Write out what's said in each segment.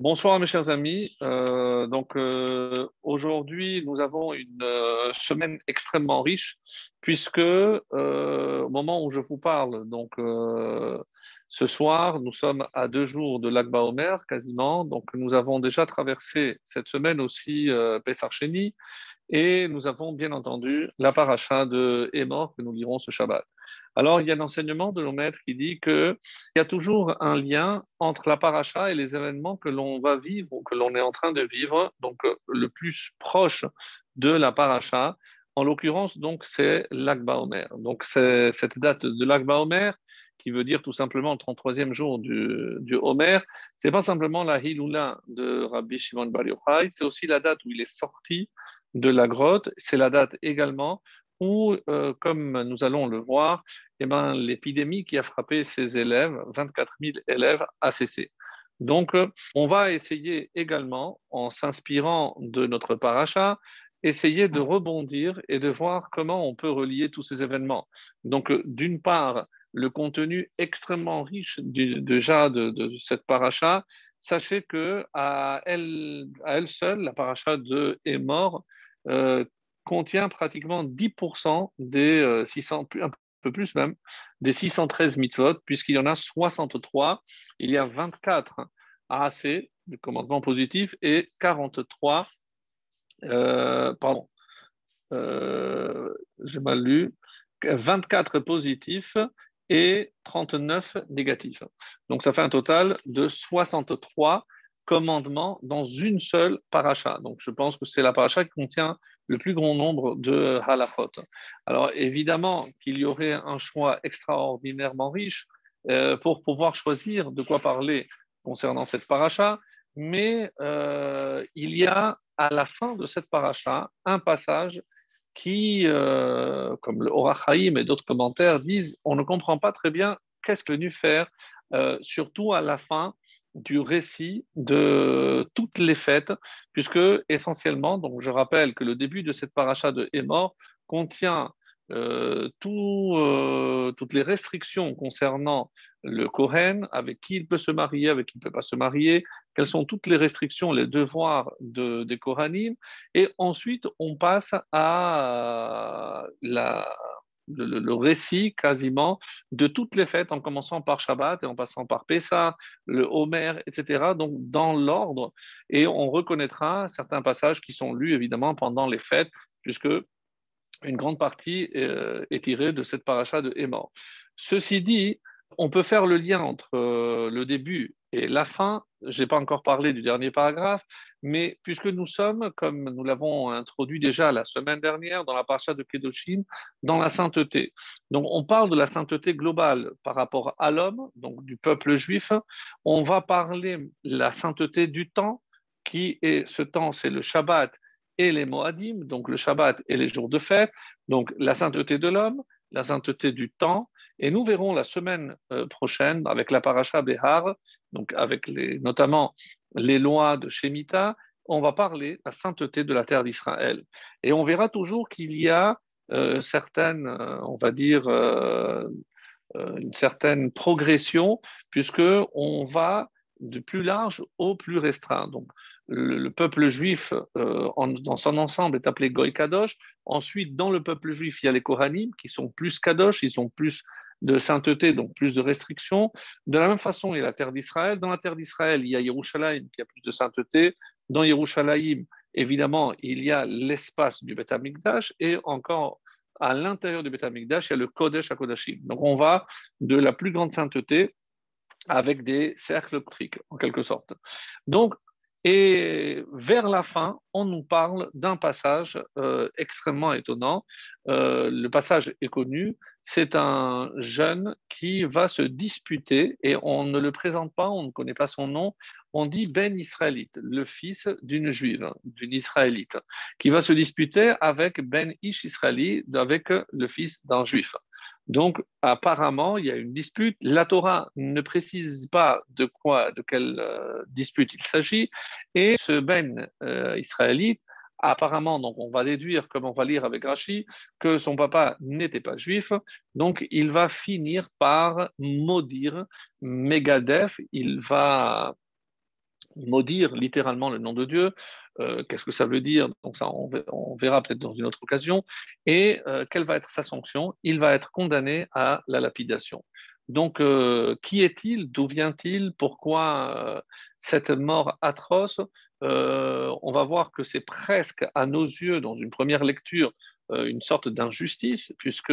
Bonsoir mes chers amis. Euh, donc euh, aujourd'hui nous avons une euh, semaine extrêmement riche puisque au moment où je vous parle, donc ce soir nous sommes à deux jours de l'Akba Omer quasiment. Donc nous avons déjà traversé cette semaine aussi Pessar Sheni et nous avons bien entendu la paracha de Emor que nous lirons ce Shabbat. Alors, il y a un enseignement de nos maîtres qui dit qu'il y a toujours un lien entre la paracha et les événements que l'on va vivre ou que l'on est en train de vivre, donc le plus proche de la paracha. En l'occurrence, donc, c'est l'Akba Omer. Donc, c'est cette date de l'Akba Omer qui veut dire tout simplement le 33e jour du, du Homer, c'est pas simplement la Hiloula de Rabbi Shimon Bar Yochai, c'est aussi la date où il est sorti de la grotte, c'est la date également où, euh, comme nous allons le voir, eh ben, l'épidémie qui a frappé ces élèves, 24 000 élèves, a cessé. Donc, on va essayer également, en s'inspirant de notre paracha, essayer de rebondir et de voir comment on peut relier tous ces événements. Donc, euh, d'une part, le contenu extrêmement riche déjà de, cette paracha, sachez que à elle, seule, la paracha de est mort contient pratiquement 10% des 600, euh, un peu plus même, des 613 mitzvot, puisqu'il y en a 63. Il y a 24 AAC, de commandement positif, et 43, euh, pardon, euh, j'ai mal lu, 24 positifs et 39 négatifs. Donc ça fait un total de 63 commandements dans une seule paracha. Donc, je pense que c'est la paracha qui contient le plus grand nombre de halachot. Alors, évidemment qu'il y aurait un choix extraordinairement riche euh, pour pouvoir choisir de quoi parler concernant cette paracha, mais euh, il y a à la fin de cette paracha un passage qui, euh, comme le Orachaim et d'autres commentaires disent, on ne comprend pas très bien qu'est-ce que venu faire, surtout à la fin du récit de toutes les fêtes, puisque essentiellement, donc je rappelle que le début de cette paracha de Hémor contient euh, euh, toutes les restrictions concernant le Kohen, avec qui il peut se marier, avec qui il ne peut pas se marier, quelles sont toutes les restrictions, les devoirs de, des Kohanim, et ensuite on passe à la, le, récit quasiment de toutes les fêtes, en commençant par Shabbat et en passant par Pessah, le Homer, etc. Donc dans l'ordre, et on reconnaîtra certains passages qui sont lus évidemment pendant les fêtes, puisque une grande partie euh, est tirée de cette paracha de Hémor. Ceci dit, on peut faire le lien entre euh, le début et la fin, je n'ai pas encore parlé du dernier paragraphe, mais puisque nous sommes, comme nous l'avons introduit déjà la semaine dernière dans la paracha de Kedoshim, dans la sainteté. Donc on parle de la sainteté globale par rapport à l'homme, donc du peuple juif. On va parler de la sainteté du temps, qui est ce temps, c'est le Shabbat et les Moadim, donc le Shabbat et les jours de fête, donc la sainteté de l'homme, la sainteté du temps, et nous verrons la semaine euh, prochaine avec la paracha Behar, donc avec les, notamment les lois de Shemitah, on va parler de la sainteté de la terre d'Israël. Et on verra toujours qu'il y a euh, certaines, euh, on va dire, une certaine progression, puisque on va de plus large au plus restreint. Donc, le, peuple juif dans son ensemble est appelé Goy Kadosh. Ensuite, dans le peuple juif, il y a les Kohanim qui sont plus Kadosh, ils sont plus de sainteté, donc plus de restrictions. De la même façon, il y a la terre d'Israël. Dans la terre d'Israël, il y a Yerushalayim qui a plus de sainteté. Dans Yerushalayim, évidemment, il y a l'espace du Beth Amikdash et encore à l'intérieur du Beth Amikdash, il y a le Kodesh HaKodashim. Donc on va de la plus grande sainteté avec des cercles optiques, en quelque sorte. Donc, et vers la fin, on nous parle d'un passage euh, extrêmement étonnant. Euh, le passage est connu, c'est un jeune qui va se disputer, et on ne le présente pas, on ne connaît pas son nom, on dit Ben Israélite, le fils d'une juive, d'une israélite, qui va se disputer avec Ben Ish Israéli, avec le fils d'un juif. Donc, apparemment, il y a une dispute. La Torah ne précise pas de quoi, de quelle euh, dispute il s'agit. Et ce Ben euh, israélite, apparemment, donc on va déduire, comme on va lire avec Rashi, que son papa n'était pas juif. Donc, il va finir par maudire Megadef. Il va maudire littéralement le nom de Dieu. Euh, qu'est-ce que ça veut dire Donc ça, on, verra peut-être dans une autre occasion. Et euh, quelle va être sa sanction? Il va être condamné à la lapidation. Donc, euh, qui est-il? D'où vient-il? Pourquoi cette mort atroce? On va voir que c'est presque à nos yeux, dans une première lecture, une sorte d'injustice, puisque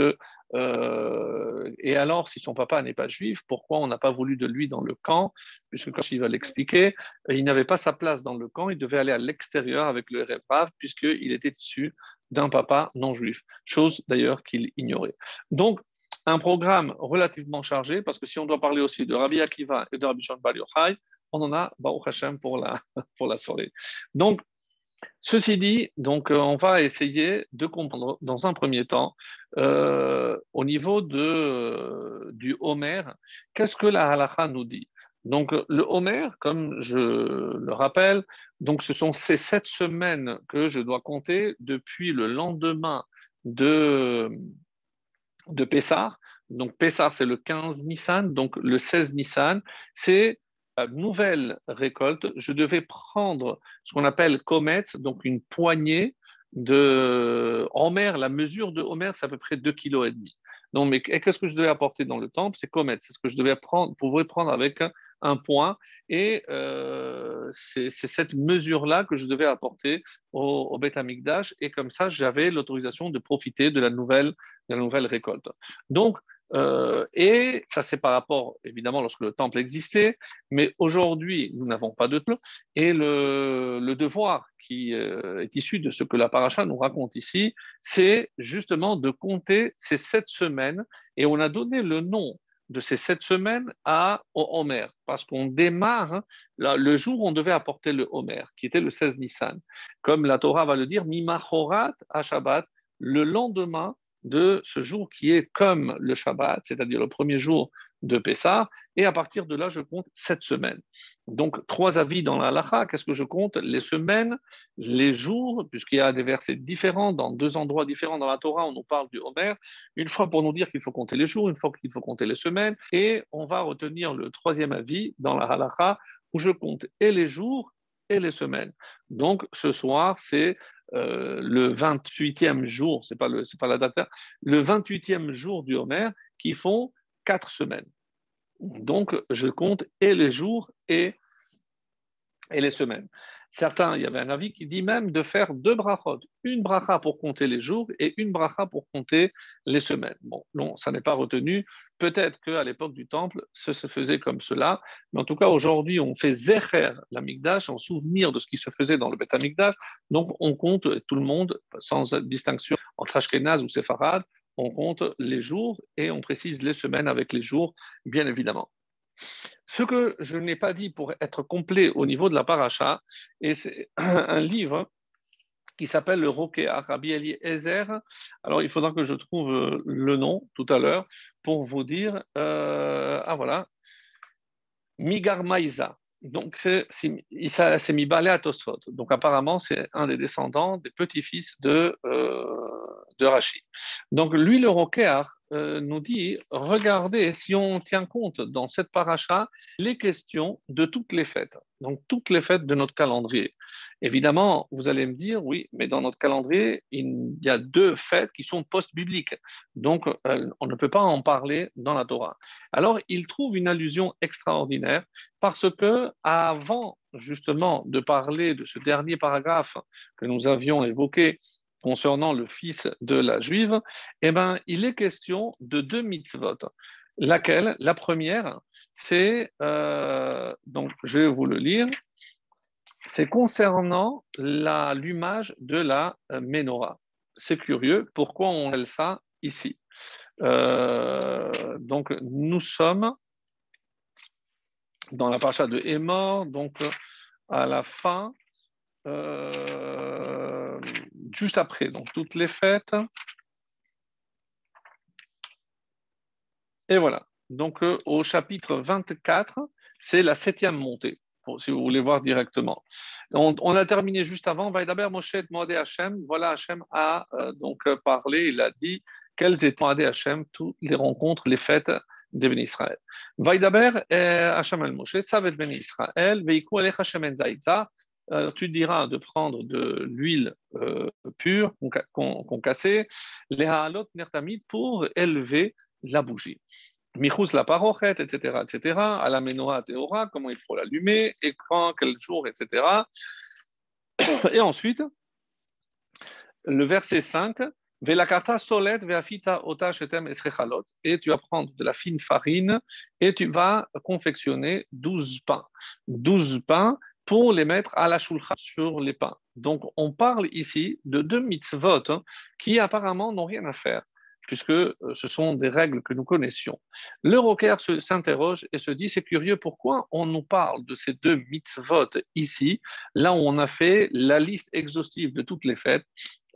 et alors, si son papa n'est pas juif, pourquoi on n'a pas voulu de lui dans le camp Puisque quand il va l'expliquer, il n'avait pas sa place dans le camp, il devait aller à l'extérieur avec le Rav, puisqu'il était issu d'un papa non juif, chose d'ailleurs qu'il ignorait. Donc, un programme relativement chargé, parce que si on doit parler aussi de Rabbi Akiva et de Rabbi Shon Bar Yochai, on en a Baruch Hashem pour la, pour la soirée. Donc, Ceci dit, donc, euh, on va essayer de comprendre dans un premier temps, euh, au niveau de, euh, du Homer, qu'est-ce que la halakha nous dit? Donc, le Homer, comme je le rappelle, donc, ce sont ces sept semaines que je dois compter depuis le lendemain de, de Pessah. Donc, Pessah, c'est le 15 Nissan, donc le 16 Nissan, c'est nouvelle récolte, je devais prendre ce qu'on appelle comets, donc une poignée de Homer. La mesure de Homer, c'est à peu près 2,5 kg. Donc, mais qu'est-ce que je devais apporter dans le temple? C'est comets, c'est ce que je devais prendre, pouvoir prendre avec un, point. Et euh, c'est cette mesure-là que je devais apporter au, au Beth Et comme ça, j'avais l'autorisation de profiter de la nouvelle, de la nouvelle récolte. Donc, euh, et ça, c'est par rapport, évidemment, lorsque le temple existait, mais aujourd'hui, nous n'avons pas de temple. Et le, devoir qui euh, est issu de ce que la paracha nous raconte ici, c'est justement de compter ces sept semaines. Et on a donné le nom de ces sept semaines à Homer, parce qu'on démarre le jour où on devait apporter le Homer, qui était le 16 Nissan. Comme la Torah va le dire, Mimachorat à Shabbat, le lendemain de ce jour qui est comme le Shabbat, c'est-à-dire le premier jour de Pessah, et à partir de là, je compte sept semaines. Donc, trois avis dans la halakha. Qu'est-ce que je compte? Les semaines, les jours, puisqu'il y a des versets différents dans deux endroits différents dans la Torah, on nous parle du Homer. Une fois pour nous dire qu'il faut compter les jours, une fois qu'il faut compter les semaines, et on va retenir le troisième avis dans la halakha, où je compte et les jours et les semaines. Donc, ce soir, c'est euh, le 28e jour, ce n'est pas, pas la date, le 28e jour du Homer, qui font quatre semaines. Donc, je compte et les jours et, et les semaines. Certains, il y avait un avis qui dit même de faire deux brachot, une bracha pour compter les jours et une bracha pour compter les semaines. Bon, non, ça n'est pas retenu. Peut-être qu'à l'époque du temple, ce se faisait comme cela, mais en tout cas, aujourd'hui, on fait zecher l'amigdash en souvenir de ce qui se faisait dans le Beth Amigdash. Donc, on compte tout le monde, sans distinction entre Ashkenaz ou Sepharad, on compte les jours et on précise les semaines avec les jours, bien évidemment. Ce que je n'ai pas dit pour être complet au niveau de la paracha, et c'est un livre qui s'appelle le Roquet Rabbi Eliezer. Alors, il faudra que je trouve euh, le nom tout à l'heure pour vous dire. Euh, ah, voilà. Migar Maïza. Donc, c'est Mibale à Tosfot. Donc, apparemment, c'est un des descendants des petits-fils de, euh, de Rachid. Donc, lui, le Roquet euh, nous dit, regardez, si on tient compte dans cette paracha, les questions de toutes les fêtes, donc toutes les fêtes de notre calendrier. Évidemment, vous allez me dire, oui, mais dans notre calendrier, il y a deux fêtes qui sont post-bibliques, donc euh, on ne peut pas en parler dans la Torah. Alors, il trouve une allusion extraordinaire parce que avant justement de parler de ce dernier paragraphe que nous avions évoqué concernant le fils de la juive, eh ben, il est question de deux mitzvot. Laquelle? La première, c'est, euh, donc je vais vous le lire, c'est concernant l'allumage de la euh, menorah. C'est curieux, pourquoi on appelle ça ici? Euh, Donc nous sommes dans la paracha de Hémor, donc à la fin, juste après, donc toutes les fêtes. Et voilà. Donc euh, au chapitre 24, c'est la septième montée, si vous voulez voir directement. On, a terminé juste avant. d'abord Moshe demandé Hachem. Voilà, Hachem a euh, donc parlé, il a dit quelles étaient à Hachem toutes les rencontres, les fêtes des Ben Israël. Vaidaber Hashem el Moshe, Tzavet Ben Israël, Veikou Alech Hashem Tu diras de prendre de l'huile euh, pure qu'on cassait, les haalot nertamid pour élever la bougie. Michus la parochet, etc., etc., à la menorah théora, comment il faut l'allumer, et quand, quel jour, etc. Et ensuite, le verset 5, Velakata solet veafita ota shetem. Et tu vas prendre de la fine farine et tu vas confectionner 12 pains. 12 pains pour les mettre à la shulchan sur les pains. Donc, on parle ici de deux mitzvot hein, qui apparemment n'ont rien à faire, puisque euh, ce sont des règles que nous connaissions. Le rocker s'interroge et se dit c'est curieux, pourquoi on nous parle de ces deux mitzvot ici, là où on a fait la liste exhaustive de toutes les fêtes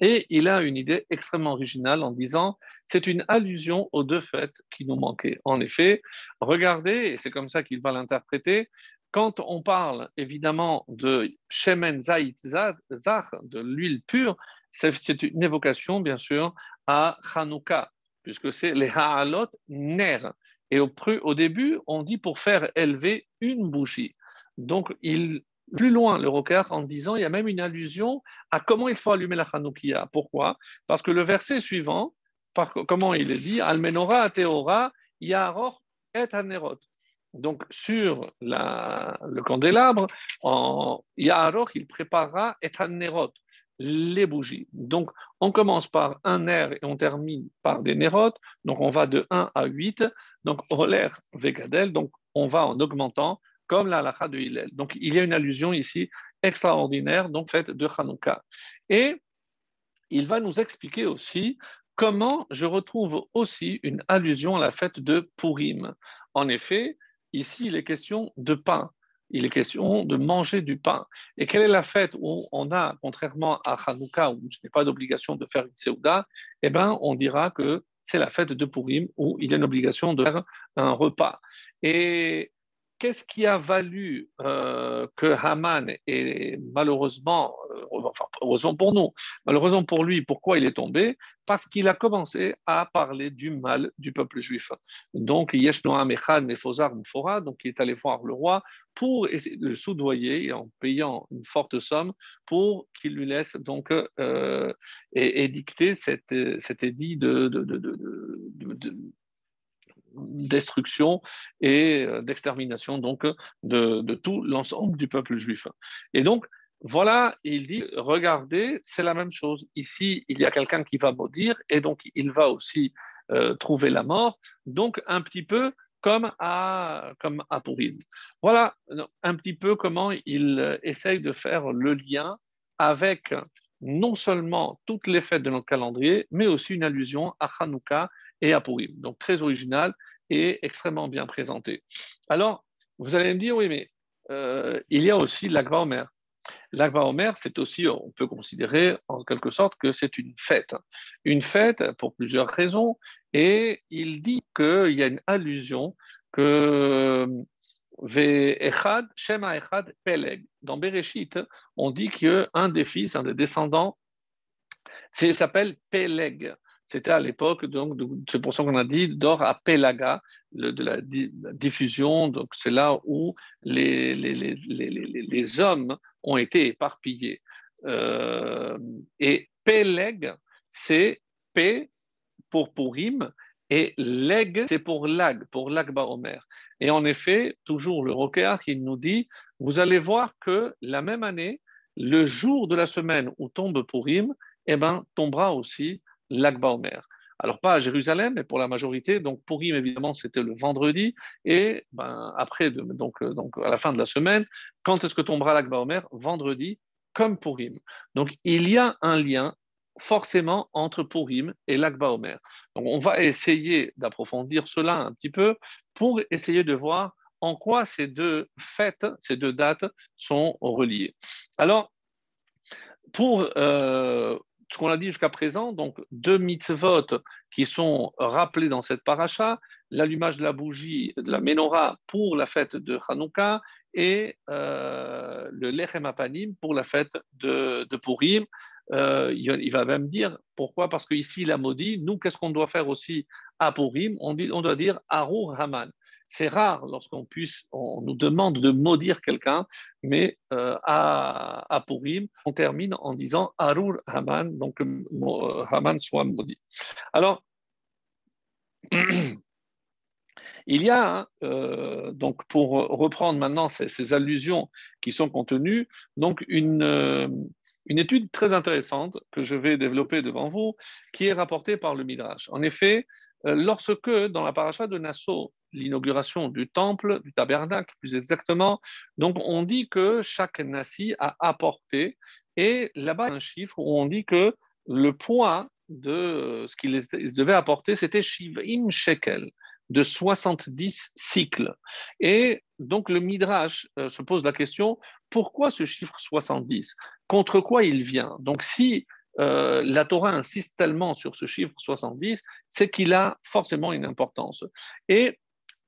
et il a une idée extrêmement originale en disant c'est une allusion aux deux fêtes qui nous manquaient. En effet, regardez, et c'est comme ça qu'il va l'interpréter, quand on parle évidemment de Shemen Zayit Zar, de l'huile pure, c'est une évocation bien sûr à Hanouka, puisque c'est les Ha'alot Ner. Et au, au, début, on dit pour faire élever une bougie. Donc, il, plus loin, le rocker, en disant, il y a même une allusion à comment il faut allumer la Hanoukia. Pourquoi? Parce que le verset suivant, comment il est dit, Almenora Teora Yaror et Anerot. Donc, sur le candélabre, en Yaharok, il préparera et Nerot, les bougies. Donc, on commence par un ner et on termine par des nérotes. Donc, on va de 1 à 8. Donc, Roler Vegadel, donc on va en augmentant, comme la lacha de Hillel. Donc, il y a une allusion ici extraordinaire, donc faite de Hanouka. Et il va nous expliquer aussi comment je retrouve aussi une allusion à la fête de Purim. En effet, Ici, il est question de pain. Il est question de manger du pain. Et quelle est la fête où on a, contrairement à Hanouka, où je n'ai pas d'obligation de faire une Seuda, eh bien, on dira que c'est la fête de Purim, où il y a une obligation de faire un repas. Et qu'est-ce qui a valu euh, que Haman est malheureusement, euh, enfin, heureusement pour nous, malheureusement pour lui, pourquoi il est tombé? Parce qu'il a commencé à parler du mal du peuple juif. Donc, Yeshnoam Mfora, donc il est allé voir le roi pour le soudoyer en payant une forte somme pour qu'il lui laisse donc euh, édicter cet, édit de destruction et euh, d'extermination donc de, tout l'ensemble du peuple juif. Et donc, voilà, il dit, regardez, c'est la même chose. Ici, il y a quelqu'un qui va maudire et donc il va aussi euh, trouver la mort. Donc, un petit peu comme à, comme à. Voilà un petit peu comment il euh, essaye de faire le lien avec non seulement toutes les fêtes de notre calendrier, mais aussi une allusion à Hanouka et à Purim. Donc très original et extrêmement bien présenté. Alors, vous allez me dire, oui, mais euh, il y a aussi l'Agba Omer. L'Agba Omer, c'est aussi, on peut considérer en quelque sorte que c'est une fête. Une fête pour plusieurs raisons, et il dit qu'il y a une allusion que Peleg. Dans Bereshit, on dit qu'un des fils, un des descendants, s'appelle Peleg. C'était à l'époque, donc, c'est pour ça qu'on a dit d'or à Pelaga, de la, diffusion. Donc, c'est là où les, hommes ont été éparpillés. Euh, et Peleg, c'est P pour Purim, et Leg, c'est pour Lag, pour Lag Baomer. Et en effet, toujours le Rokéar, il nous dit, vous allez voir que la même année, le jour de la semaine où tombe Purim, eh ben, tombera aussi l'Akba Omer. Alors pas à Jérusalem, mais pour la majorité. Donc Purim, évidemment, c'était le vendredi. Et ben, après, donc, euh, donc à la fin de la semaine, quand est-ce que tombera l'Akba Omer Vendredi, comme Purim. Donc il y a un lien forcément entre Purim et l'Akba Omer. Donc on va essayer d'approfondir cela un petit peu pour essayer de voir en quoi ces deux fêtes, ces deux dates sont reliées. Alors, pour euh, ce qu'on a dit jusqu'à présent, donc deux mitzvot qui sont rappelés dans cette paracha, l'allumage de la bougie, de la menorah pour la fête de Hanouka et euh, le lechem apanim pour la fête de, Purim. euh, il va même dire pourquoi Parce qu'ici, il a maudit. Nous, qu'est-ce qu'on doit faire aussi à Purim? On, dit, on doit dire Arur Haman. C'est rare lorsqu'on puisse, on nous demande de maudire quelqu'un, mais euh, à, à Purim, on termine en disant Arur Haman, donc euh, Haman soit maudit. Alors, il y a, euh, donc pour reprendre maintenant ces, allusions qui sont contenues, donc une, une étude très intéressante que je vais développer devant vous, qui est rapportée par le Midrash. En effet, lorsque dans la paracha de Nassau, l'inauguration du temple, du tabernacle plus exactement. Donc on dit que chaque nasi a apporté, et là-bas un chiffre où on dit que le poids de ce qu'il devait apporter, c'était Shivim Shekel, de 70 cycles. Et donc le Midrash euh, se pose la question, pourquoi ce chiffre 70 Contre quoi il vient? Donc si euh, la Torah insiste tellement sur ce chiffre 70, c'est qu'il a forcément une importance. Et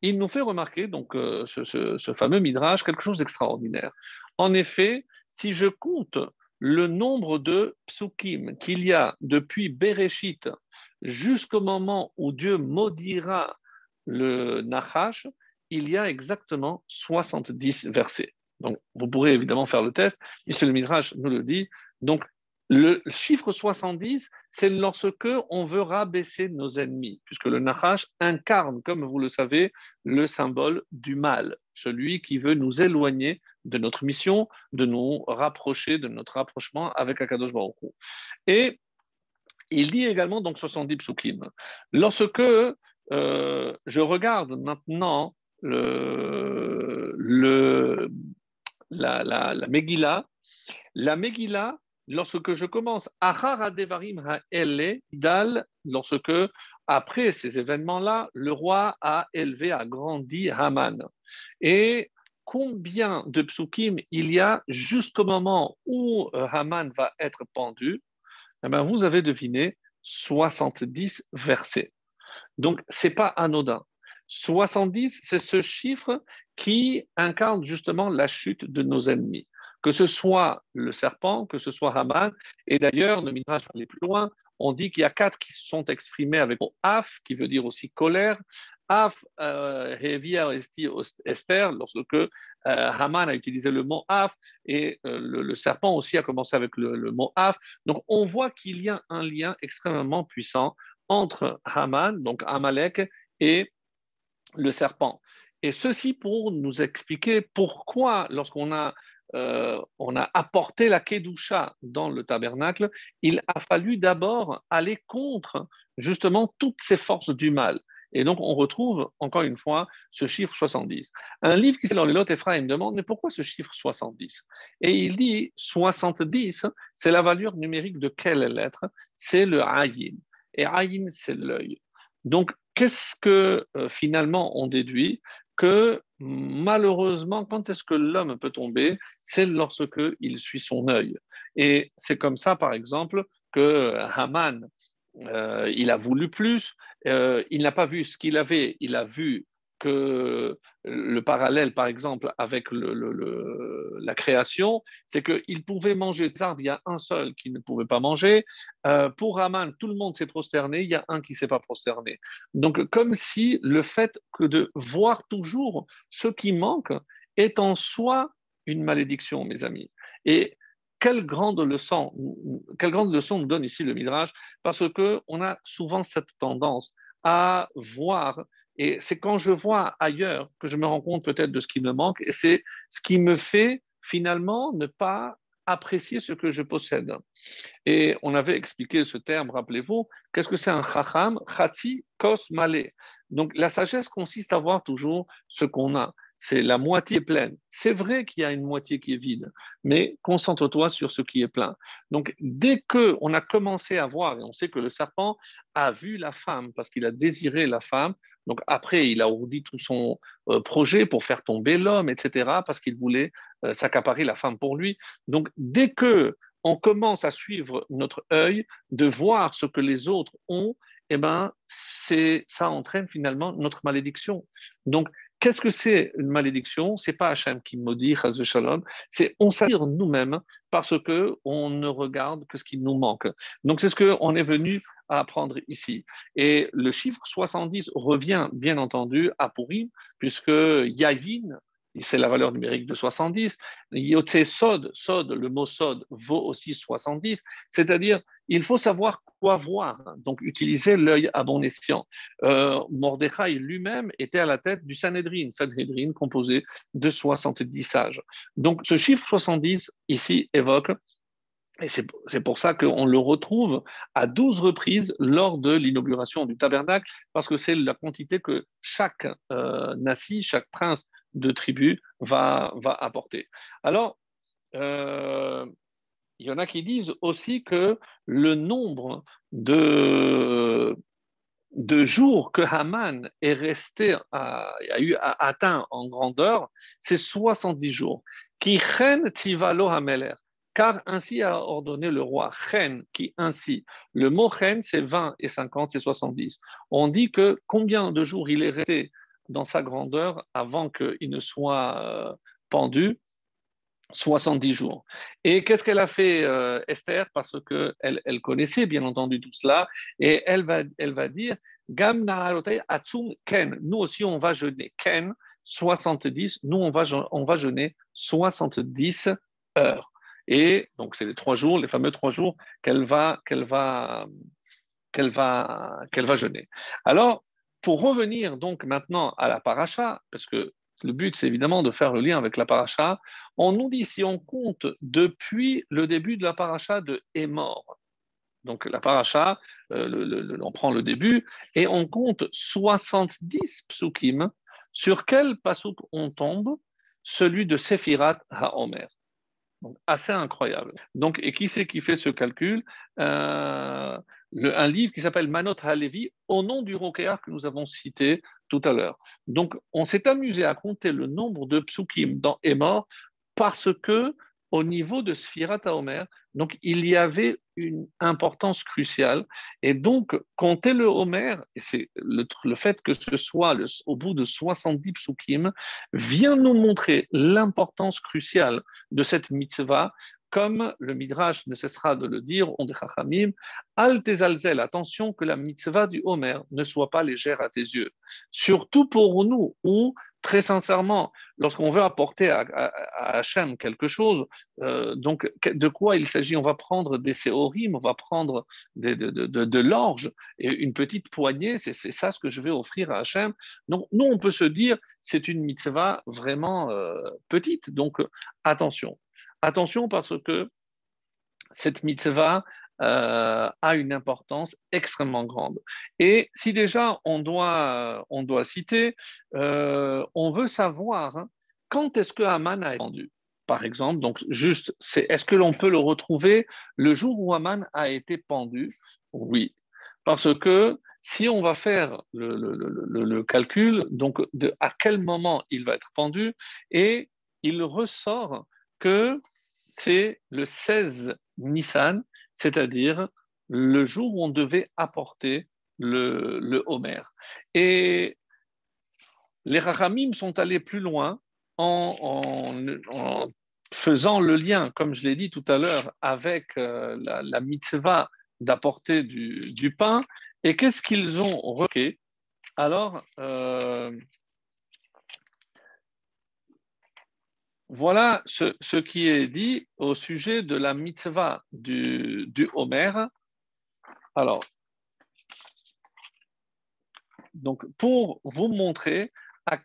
il nous fait remarquer, donc, euh, ce, fameux Midrash, quelque chose d'extraordinaire. En effet, si je compte le nombre de psukim qu'il y a depuis Bereshit jusqu'au moment où Dieu maudira le Nachash, il y a exactement 70 versets. Donc, vous pourrez évidemment faire le test. Ici, le Midrash nous le dit. Le chiffre 70, c'est lorsque on veut rabaisser nos ennemis, puisque le Nachash incarne, comme vous le savez, le symbole du mal, celui qui veut nous éloigner de notre mission, de nous rapprocher de notre rapprochement avec Akadosh Baruch Et il dit également donc 70 psukim. Lorsque euh, je regarde maintenant la, la, la Megillah, la Megillah lorsque je commence lorsque après ces événements-là, le roi a élevé, a grandi Haman. Et combien de psukim il y a jusqu'au moment où euh, Haman va être pendu? Eh bien, Vous avez deviné 70 versets. Donc, ce n'est pas anodin. 70, c'est ce chiffre qui incarne justement la chute de nos ennemis que ce soit le serpent, que ce soit Haman. Et d'ailleurs, le Midrash va aller plus loin. On dit qu'il y a quatre qui se sont exprimés avec le af, qui veut dire aussi colère. Af, euh, esti Esther, lorsque euh, Haman a utilisé le mot af, et euh, le, serpent aussi a commencé avec le, mot af. Donc on voit qu'il y a un lien extrêmement puissant entre Haman, donc Amalek, et le serpent. Et ceci pour nous expliquer pourquoi, lorsqu'on a euh, on a apporté la Kedusha dans le tabernacle, il a fallu d'abord aller contre justement toutes ces forces du mal. Et donc, on retrouve encore une fois ce chiffre 70. Un livre qui s'appelle Lot Ephraim demande Mais pourquoi ce chiffre 70 Et il dit 70, c'est la valeur numérique de quelle lettre? C'est le Ayin. Et Ayin, c'est l'œil. Donc, qu'est-ce que euh, finalement on déduit? Que malheureusement, quand est-ce que l'homme peut tomber? C'est lorsque il suit son œil. Et c'est comme ça, par exemple, que Haman, euh, il a voulu plus, euh, il n'a pas vu ce qu'il avait, il a vu que le parallèle, par exemple, avec la création, c'est qu'il pouvait manger des arbres, il y a un seul qui ne pouvait pas manger. Euh, pour Raman, tout le monde s'est prosterné, il y a un qui ne s'est pas prosterné. Donc, comme si le fait que de voir toujours ce qui manque est en soi une malédiction, mes amis. Et quelle grande leçon, quelle grande leçon nous donne ici le Midrash, parce qu'on a souvent cette tendance à voir et c'est quand je vois ailleurs que je me rends compte peut-être de ce qui me manque, et c'est ce qui me fait finalement ne pas apprécier ce que je possède. Et on avait expliqué ce terme, rappelez-vous, qu'est-ce que c'est un chacham? Chati kos malé. Donc la sagesse consiste à voir toujours ce qu'on a c'est la moitié pleine. C'est vrai qu'il y a une moitié qui est vide, mais concentre-toi sur ce qui est plein. Donc, dès que on a commencé à voir, et on sait que le serpent a vu la femme parce qu'il a désiré la femme, donc après, il a ourdi tout son euh, projet pour faire tomber l'homme, etc., parce qu'il voulait euh, s'accaparer la femme pour lui. Donc, dès que on commence à suivre notre œil, de voir ce que les autres ont, eh ben, ça entraîne finalement notre malédiction. Donc, Qu'est-ce que c'est une malédiction? C'est pas Hachem qui maudit, c'est on s'attire nous-mêmes parce que on ne regarde que ce qui nous manque. Donc c'est ce qu'on est venu à apprendre ici. Et le chiffre 70 revient bien entendu à Purim, puisque Yayin, c'est la valeur numérique de 70. Yote Sod, Sod, le mot Sod vaut aussi 70, c'est-à-dire il faut savoir quoi voir, donc utiliser l'œil à bon escient. Euh, Mordechai lui-même était à la tête du Sanhedrin, Sanhedrin composé de 70 sages. Donc ce chiffre 70 ici évoque et c'est pour ça qu'on le retrouve à 12 reprises lors de l'inauguration du tabernacle, parce que c'est la quantité que chaque euh, chaque prince de tribu va, va apporter. Alors, euh, il y en a qui disent aussi que le nombre de, de jours que Haman est resté, a, eu atteint en grandeur, c'est 70 jours. Qui tivalo hameler car ainsi a ordonné le roi. Chen, qui ainsi. Le mot chen, c'est 20 et 50, c'est 70. On dit que combien de jours il est resté dans sa grandeur avant qu'il ne soit euh, pendu 70 jours. Et qu'est-ce qu'elle a fait, euh, Esther? Parce qu'elle elle connaissait bien entendu tout cela, et elle va, dire Gam atum ken. Nous aussi, on va jeûner. Ken, 70. Nous, on va, on va jeûner 70 heures. Et donc, c'est les trois jours, les fameux trois jours qu'elle va, qu'elle va, qu'elle va, qu'elle va jeûner. Alors, pour revenir donc maintenant à la paracha, parce que le but c'est évidemment de faire le lien avec la paracha, on nous dit si on compte depuis le début de la paracha de Émor, donc la paracha, euh, on prend le début, et on compte 70 psukim, sur quel pasuk on tombe? Celui de Sephirat HaOmer. Assez incroyable. Donc, et qui c'est qui fait ce calcul? Euh, Un livre qui s'appelle Manot Halevi, au nom du Rokéar que nous avons cité tout à l'heure. Donc, on s'est amusé à compter le nombre de psukim dans Emor parce que au niveau de Sphirat Omer, donc il y avait une importance cruciale. Et donc, compter le Homer, c'est le, fait que ce soit au bout de 70 psukim, vient nous montrer l'importance cruciale de cette mitzvah comme le Midrash ne cessera de le dire, on Chachamim, Al Tezalzel, attention que la mitzvah du Homer ne soit pas légère à tes yeux. Surtout pour nous, où très sincèrement, lorsqu'on veut apporter à, Hachem quelque chose, euh, donc de quoi il s'agit? On va prendre des séorim, on va prendre de, l'orge, et une petite poignée, c'est ça ce que je vais offrir à Hachem. Donc nous, on peut se dire, c'est une mitzvah vraiment euh, petite, donc attention. Attention parce que cette mitzvah, euh, a une importance extrêmement grande. Et si déjà on doit, on doit citer, euh, on veut savoir hein, quand est-ce que Haman a été pendu. Par exemple, donc juste, c'est est-ce que l'on peut le retrouver le jour où Haman a été pendu? Oui, parce que si on va faire le, le, le, calcul, donc à quel moment il va être pendu, et il ressort que c'est le 16 Nissan, c'est-à-dire le jour où on devait apporter le, Homer. Et les Rachamim sont allés plus loin en, faisant le lien, comme je l'ai dit tout à l'heure, avec euh, la, mitzvah d'apporter du, pain. Et qu'est-ce qu'ils ont requé Alors, euh, Voilà ce, qui est dit au sujet de la mitzvah du, du Homer. Alors, donc pour vous montrer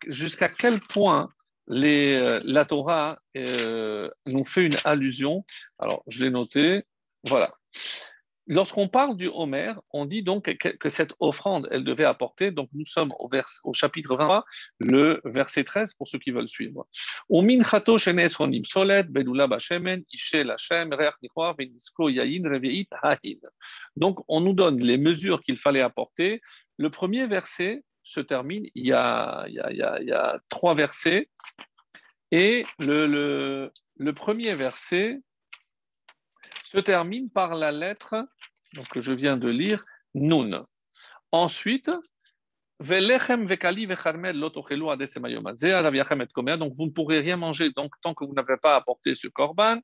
jusqu'à quel point les, la Torah euh, nous fait une allusion, alors je l'ai noté, voilà. Lorsqu'on parle du Homer, on dit donc que, cette offrande, elle devait apporter, donc nous sommes au, au chapitre 23, le verset 13 pour ceux qui veulent suivre. Donc on nous donne les mesures qu'il fallait apporter. Le premier verset se termine, il y a, trois versets, et le premier verset se termine par la lettre que je viens de lire, Nun. Ensuite, donc vous ne pourrez rien manger donc, tant que vous n'avez pas apporté ce korban.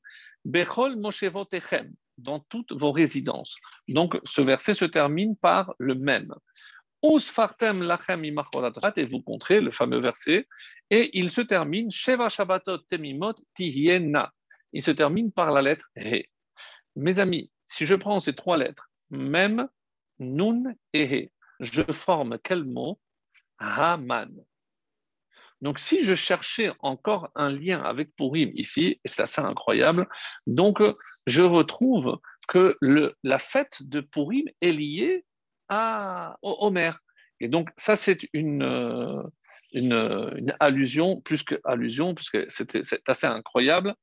Dans toutes vos résidences. Donc ce verset se termine par le même. Et vous compterez le fameux verset. Et il se termine Sheva Shabbatot Temimot Tihiena. Il se termine par la lettre He. Mes amis, si je prends ces trois lettres, même, Nun et He, je forme quel mot? Haman. Donc, si je cherchais encore un lien avec Purim ici, et c'est assez incroyable, donc je retrouve que la fête de Purim est liée à Homer. Et donc, ça, c'est une, une, allusion, plus que allusion, puisque c'est assez incroyable.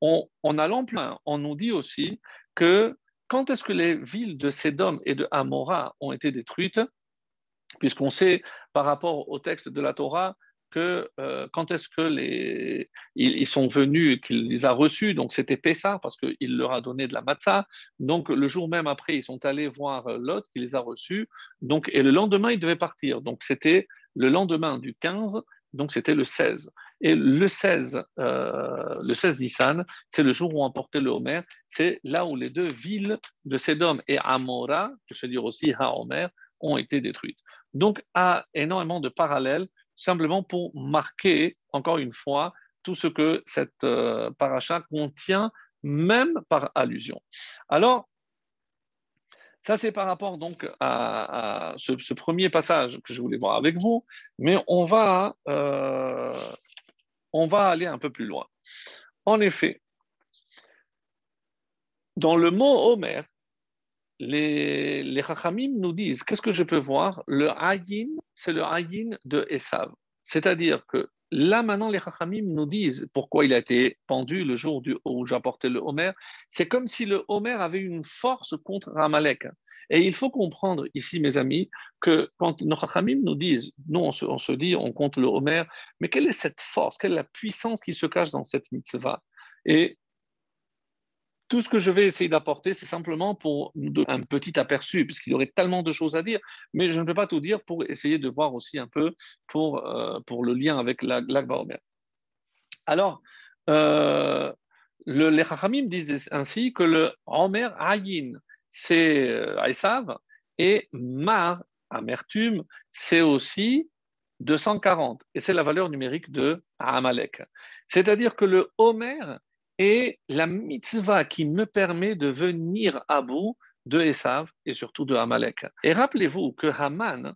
On, en allant plus on nous dit aussi que quand est-ce que les villes de Sédom et de Amora ont été détruites? Puisqu'on sait par rapport au texte de la Torah que euh, quand est-ce que les ils, sont venus qu'il les a reçus? Donc c'était Pessah parce qu'il leur a donné de la matzah. Donc le jour même après ils sont allés voir Lot qui les a reçus. Et le lendemain ils devaient partir. Donc c'était le lendemain du 15 donc c'était le 16 et le 16 euh, le 16 Nissan c'est le jour où on emportait le Homer. C'est là où les deux villes de Sédom et Amora je veux dire aussi Ha-Homer ont été détruites. Donc a énormément de parallèles, simplement pour marquer, encore une fois, tout ce que cette euh, paracha contient, même par allusion. Alors, ça, c'est par rapport donc à, ce, premier passage que je voulais voir avec vous, mais on va, euh, aller un peu plus loin. En effet, dans le mot Homer, les, les nous disent, qu'est-ce que je peux voir? Le Ayin, c'est le Ayin de Esav. C'est-à-dire que là, maintenant, les Chachamim nous disent pourquoi il a été pendu le jour où j'apportais le Homer. C'est comme si le Homer avait une force contre Ramalek. Et il faut comprendre ici, mes amis, que quand nos Chachamim nous disent, nous, on se, on se, dit, on compte le Homer, mais quelle est cette force, quelle est la puissance qui se cache dans cette mitzvah? Et tout ce que je vais essayer d'apporter, c'est simplement pour un petit aperçu, puisqu'il y aurait tellement de choses à dire, mais je ne peux pas tout dire pour essayer de voir aussi un peu pour, euh, pour le lien avec l'Akba Omer. Alors, euh, le, les Chachamim disent ainsi que le Omer Ayin, c'est euh, Aïsav, et Mar, amertume, c'est aussi 240, et c'est la valeur numérique de Amalek. C'est-à-dire que le Homer, et la mitzvah qui me permet de venir à bout de Esav et surtout de Amalek. Et rappelez-vous que Haman,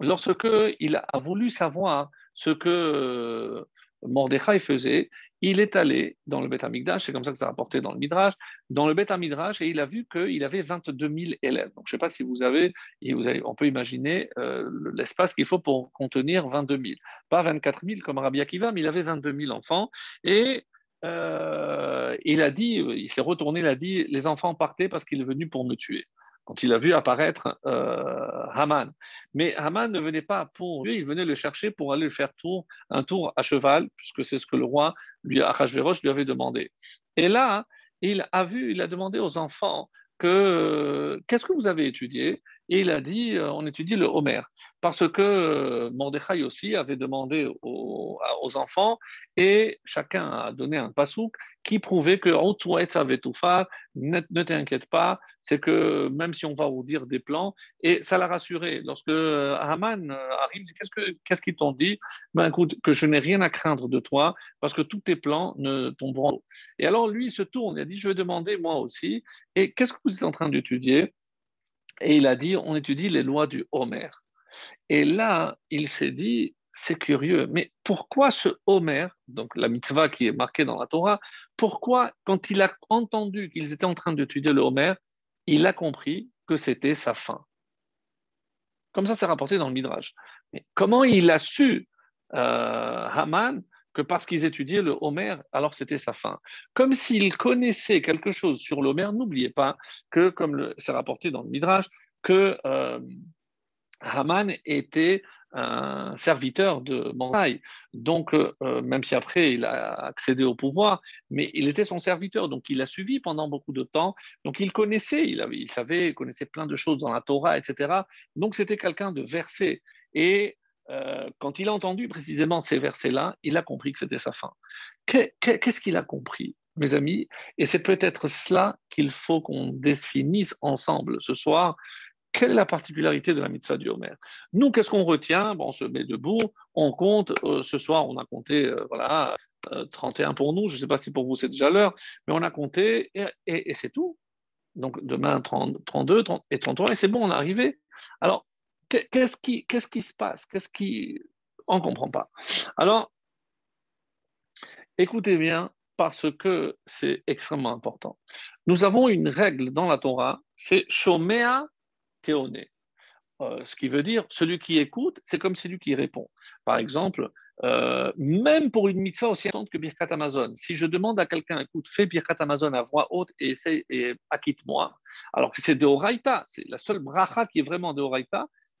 lorsque il a voulu savoir ce que euh, Mordechai faisait, il est allé dans le Beth Amikdash, c'est comme ça que ça a rapporté dans le Midrash, dans le Beth Midrash, et il a vu qu'il avait 22 000 élèves. Donc, je ne sais pas si vous avez, et vous avez on peut imaginer euh, l'espace qu'il faut pour contenir 22 000. Pas 24 000 comme Rabbi Akiva, mais il avait 22 000 enfants. Et euh, il a dit, il s'est retourné, il a dit, les enfants partaient parce qu'il est venu pour me tuer. Quand il a vu apparaître euh, Haman. Mais Haman ne venait pas pour lui, il venait le chercher pour aller faire tour, un tour à cheval, puisque c'est ce que le roi, lui, Achashverosh, lui avait demandé. Et là, il a vu, il a demandé aux enfants que qu'est-ce que vous avez étudié? Et il a dit, euh, on étudie le Homer parce que euh, Mordechai aussi avait demandé aux, enfants et chacun a donné un pasouk qui prouvait que ne, ne t'inquiète pas, c'est que même si on va vous dire des plans, et ça l'a rassuré. Lorsque euh, Haman euh, arrive, qu'est-ce qu'ils t'ont dit? Ben écoute, que je n'ai rien à craindre de toi parce que tous tes plans ne tomberont. Et alors lui, il se tourne, il a dit, je vais demander moi aussi, et qu'est-ce que vous êtes en train d'étudier? Et il a dit, on étudie les lois du Homer. Et là, il s'est dit, c'est curieux, mais pourquoi ce Homer, donc la mitzvah qui est marquée dans la Torah, pourquoi, quand il a entendu qu'ils étaient en train d'étudier le Homer, il a compris que c'était sa fin? Comme ça, c'est rapporté dans le Midrash. Mais comment il a su, euh, Haman, que parce qu'ils étudiaient le Homer, alors c'était sa fin? Comme s'il connaissait quelque chose sur l'Homer, n'oubliez pas que, comme c'est rapporté dans le Midrash, que. Euh, Haman était un serviteur de Mordechai. Donc, euh, même si après il a accédé au pouvoir, mais il était son serviteur, donc il l'a suivi pendant beaucoup de temps. Donc, il connaissait, il savait, il connaissait plein de choses dans la Torah, etc. Donc, c'était quelqu'un de versé. Et euh, quand il a entendu précisément ces versets-là, il a compris que c'était sa fin. Qu'est-ce qu'il a compris, mes amis? Et c'est peut-être cela qu'il faut qu'on définisse ensemble ce soir. Quelle est la particularité de la mitzvah du Homer? Nous, qu'est-ce qu'on retient? Bon, On se met debout, on compte. Euh, ce soir, on a compté euh, voilà, 31 pour nous. Je ne sais pas si pour vous c'est déjà l'heure, mais on a compté et, c'est tout. Donc demain, 30, 32 30, et 33, et c'est bon, on est arrivé. Alors, Qu'est-ce qui, qu'est-ce qui se passe? Qu'est-ce qui... On ne comprend pas. Alors, écoutez bien, parce que c'est extrêmement important. Nous avons une règle dans la Torah, c'est Shomea Euh, ce qui veut dire celui qui écoute, c'est comme celui qui répond. Par exemple, euh, même pour une mitzvah aussi importante que Birkat Amazon, si je demande à quelqu'un, écoute, fais Birkat Amazon à voix haute et, acquitte-moi, alors que c'est de c'est la seule bracha qui est vraiment de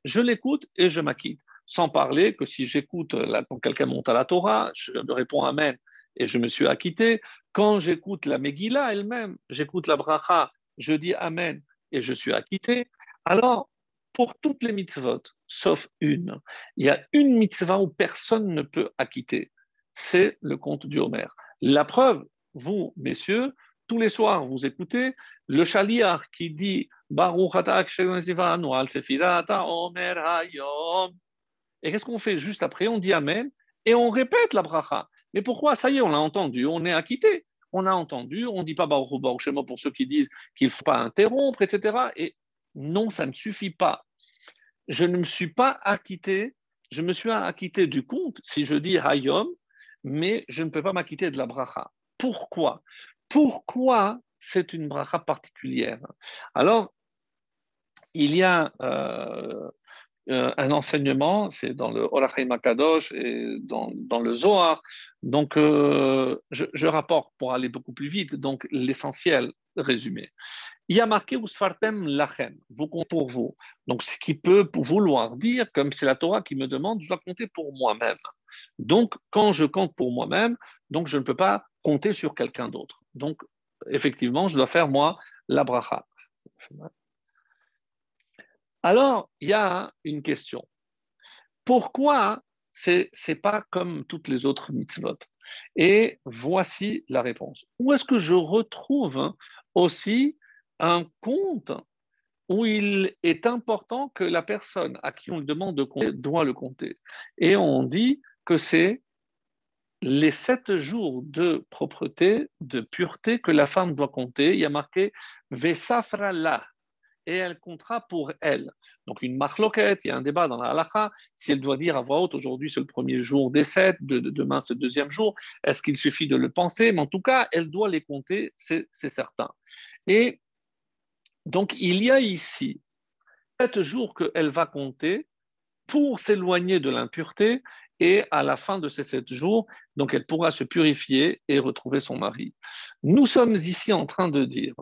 je l'écoute et je m'acquitte. Sans parler que si j'écoute quand quelqu'un monte à la Torah, je réponds Amen et je me suis acquitté. Quand j'écoute la Megillah elle-même, j'écoute la Bracha, je dis Amen et je suis acquitté. Alors, pour toutes les mitzvot, sauf une, il y a une mitzvah où personne ne peut acquitter. C'est le conte du Homer. La preuve, vous, messieurs, tous les soirs, vous écoutez le chaliar qui dit Baruch Omer Hayom. Et qu'est-ce qu'on fait juste après? On dit Amen et on répète la bracha. Mais pourquoi? Ça y est, on l'a entendu, on est acquitté. On a entendu, on ne dit pas Baruch Baruch pour ceux qui disent qu'il ne faut pas interrompre, etc. Et non, ça ne suffit pas. Je ne me suis pas acquitté, je me suis acquitté du compte si je dis Hayom, mais je ne peux pas m'acquitter de la bracha. Pourquoi? Pourquoi c'est une bracha particulière? Alors, il y a euh, euh, un enseignement, c'est dans le Orachim Akadosh et dans, le Zohar. Donc, euh, je, rapporte pour aller beaucoup plus vite, donc l'essentiel résumé. Il y a marqué Usfartem Lachem, vous comptez pour vous. Donc, ce qui peut vouloir dire, comme c'est la Torah qui me demande, je dois compter pour moi-même. Donc, quand je compte pour moi-même, donc je ne peux pas compter sur quelqu'un d'autre. Donc, effectivement, je dois faire moi la bracha. Alors, il y a une question. Pourquoi ce n'est pas comme toutes les autres mitzvot? Et voici la réponse. Où est-ce que je retrouve aussi un compte où il est important que la personne à qui on demande de compter doit le compter Et on dit que c'est les sept jours de propreté, de pureté que la femme doit compter. Il y a marqué Vesafra la et elle comptera pour elle. Donc une marloquette, il y a un débat dans la halakha, si elle doit dire à voix haute, aujourd'hui c'est le premier jour des sept, demain c'est le deuxième jour, est-ce qu'il suffit de le penser? Mais en tout cas, elle doit les compter, c'est certain. Et donc il y a ici sept jours qu'elle va compter pour s'éloigner de l'impureté et à la fin de ces sept jours, donc elle pourra se purifier et retrouver son mari. Nous sommes ici en train de dire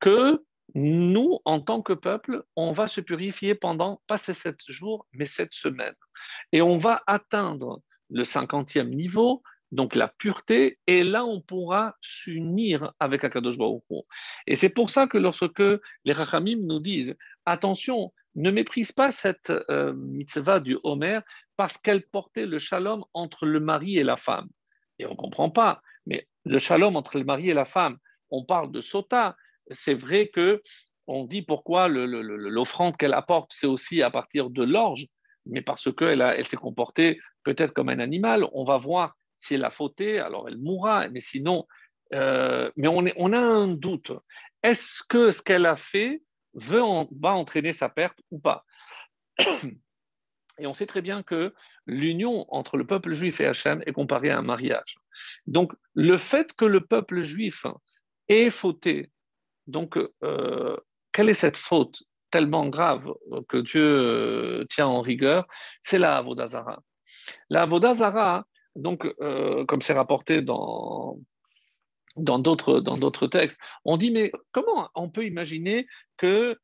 que nous, en tant que peuple, on va se purifier pendant, pas ces sept jours, mais sept semaines. Et on va atteindre le cinquantième niveau, donc la pureté, et là on pourra s'unir avec Akadosh Baruch Et c'est pour ça que lorsque les Rachamim nous disent attention, ne méprise pas cette euh, mitzvah du Homer parce qu'elle portait le shalom entre le mari et la femme. Et on ne comprend pas, mais le shalom entre le mari et la femme, on parle de sota, c'est vrai que on dit pourquoi l'offrande qu'elle apporte, c'est aussi à partir de l'orge, mais parce qu'elle elle, s'est comportée peut-être comme un animal. On va voir si elle a fauté, alors elle mourra, mais sinon, euh, mais on, a un doute. Est-ce que ce qu'elle a fait veut va entraîner sa perte ou pas? Et on sait très bien que l'union entre le peuple juif et Hachem est comparée à un mariage. Donc, le fait que le peuple juif ait fauté donc, euh, quelle est cette faute tellement grave que Dieu euh, tient en rigueur? C'est la Avodazara. La Avodazara, donc, euh, comme c'est rapporté dans, d'autres, dans d'autres textes, on dit mais comment on peut imaginer que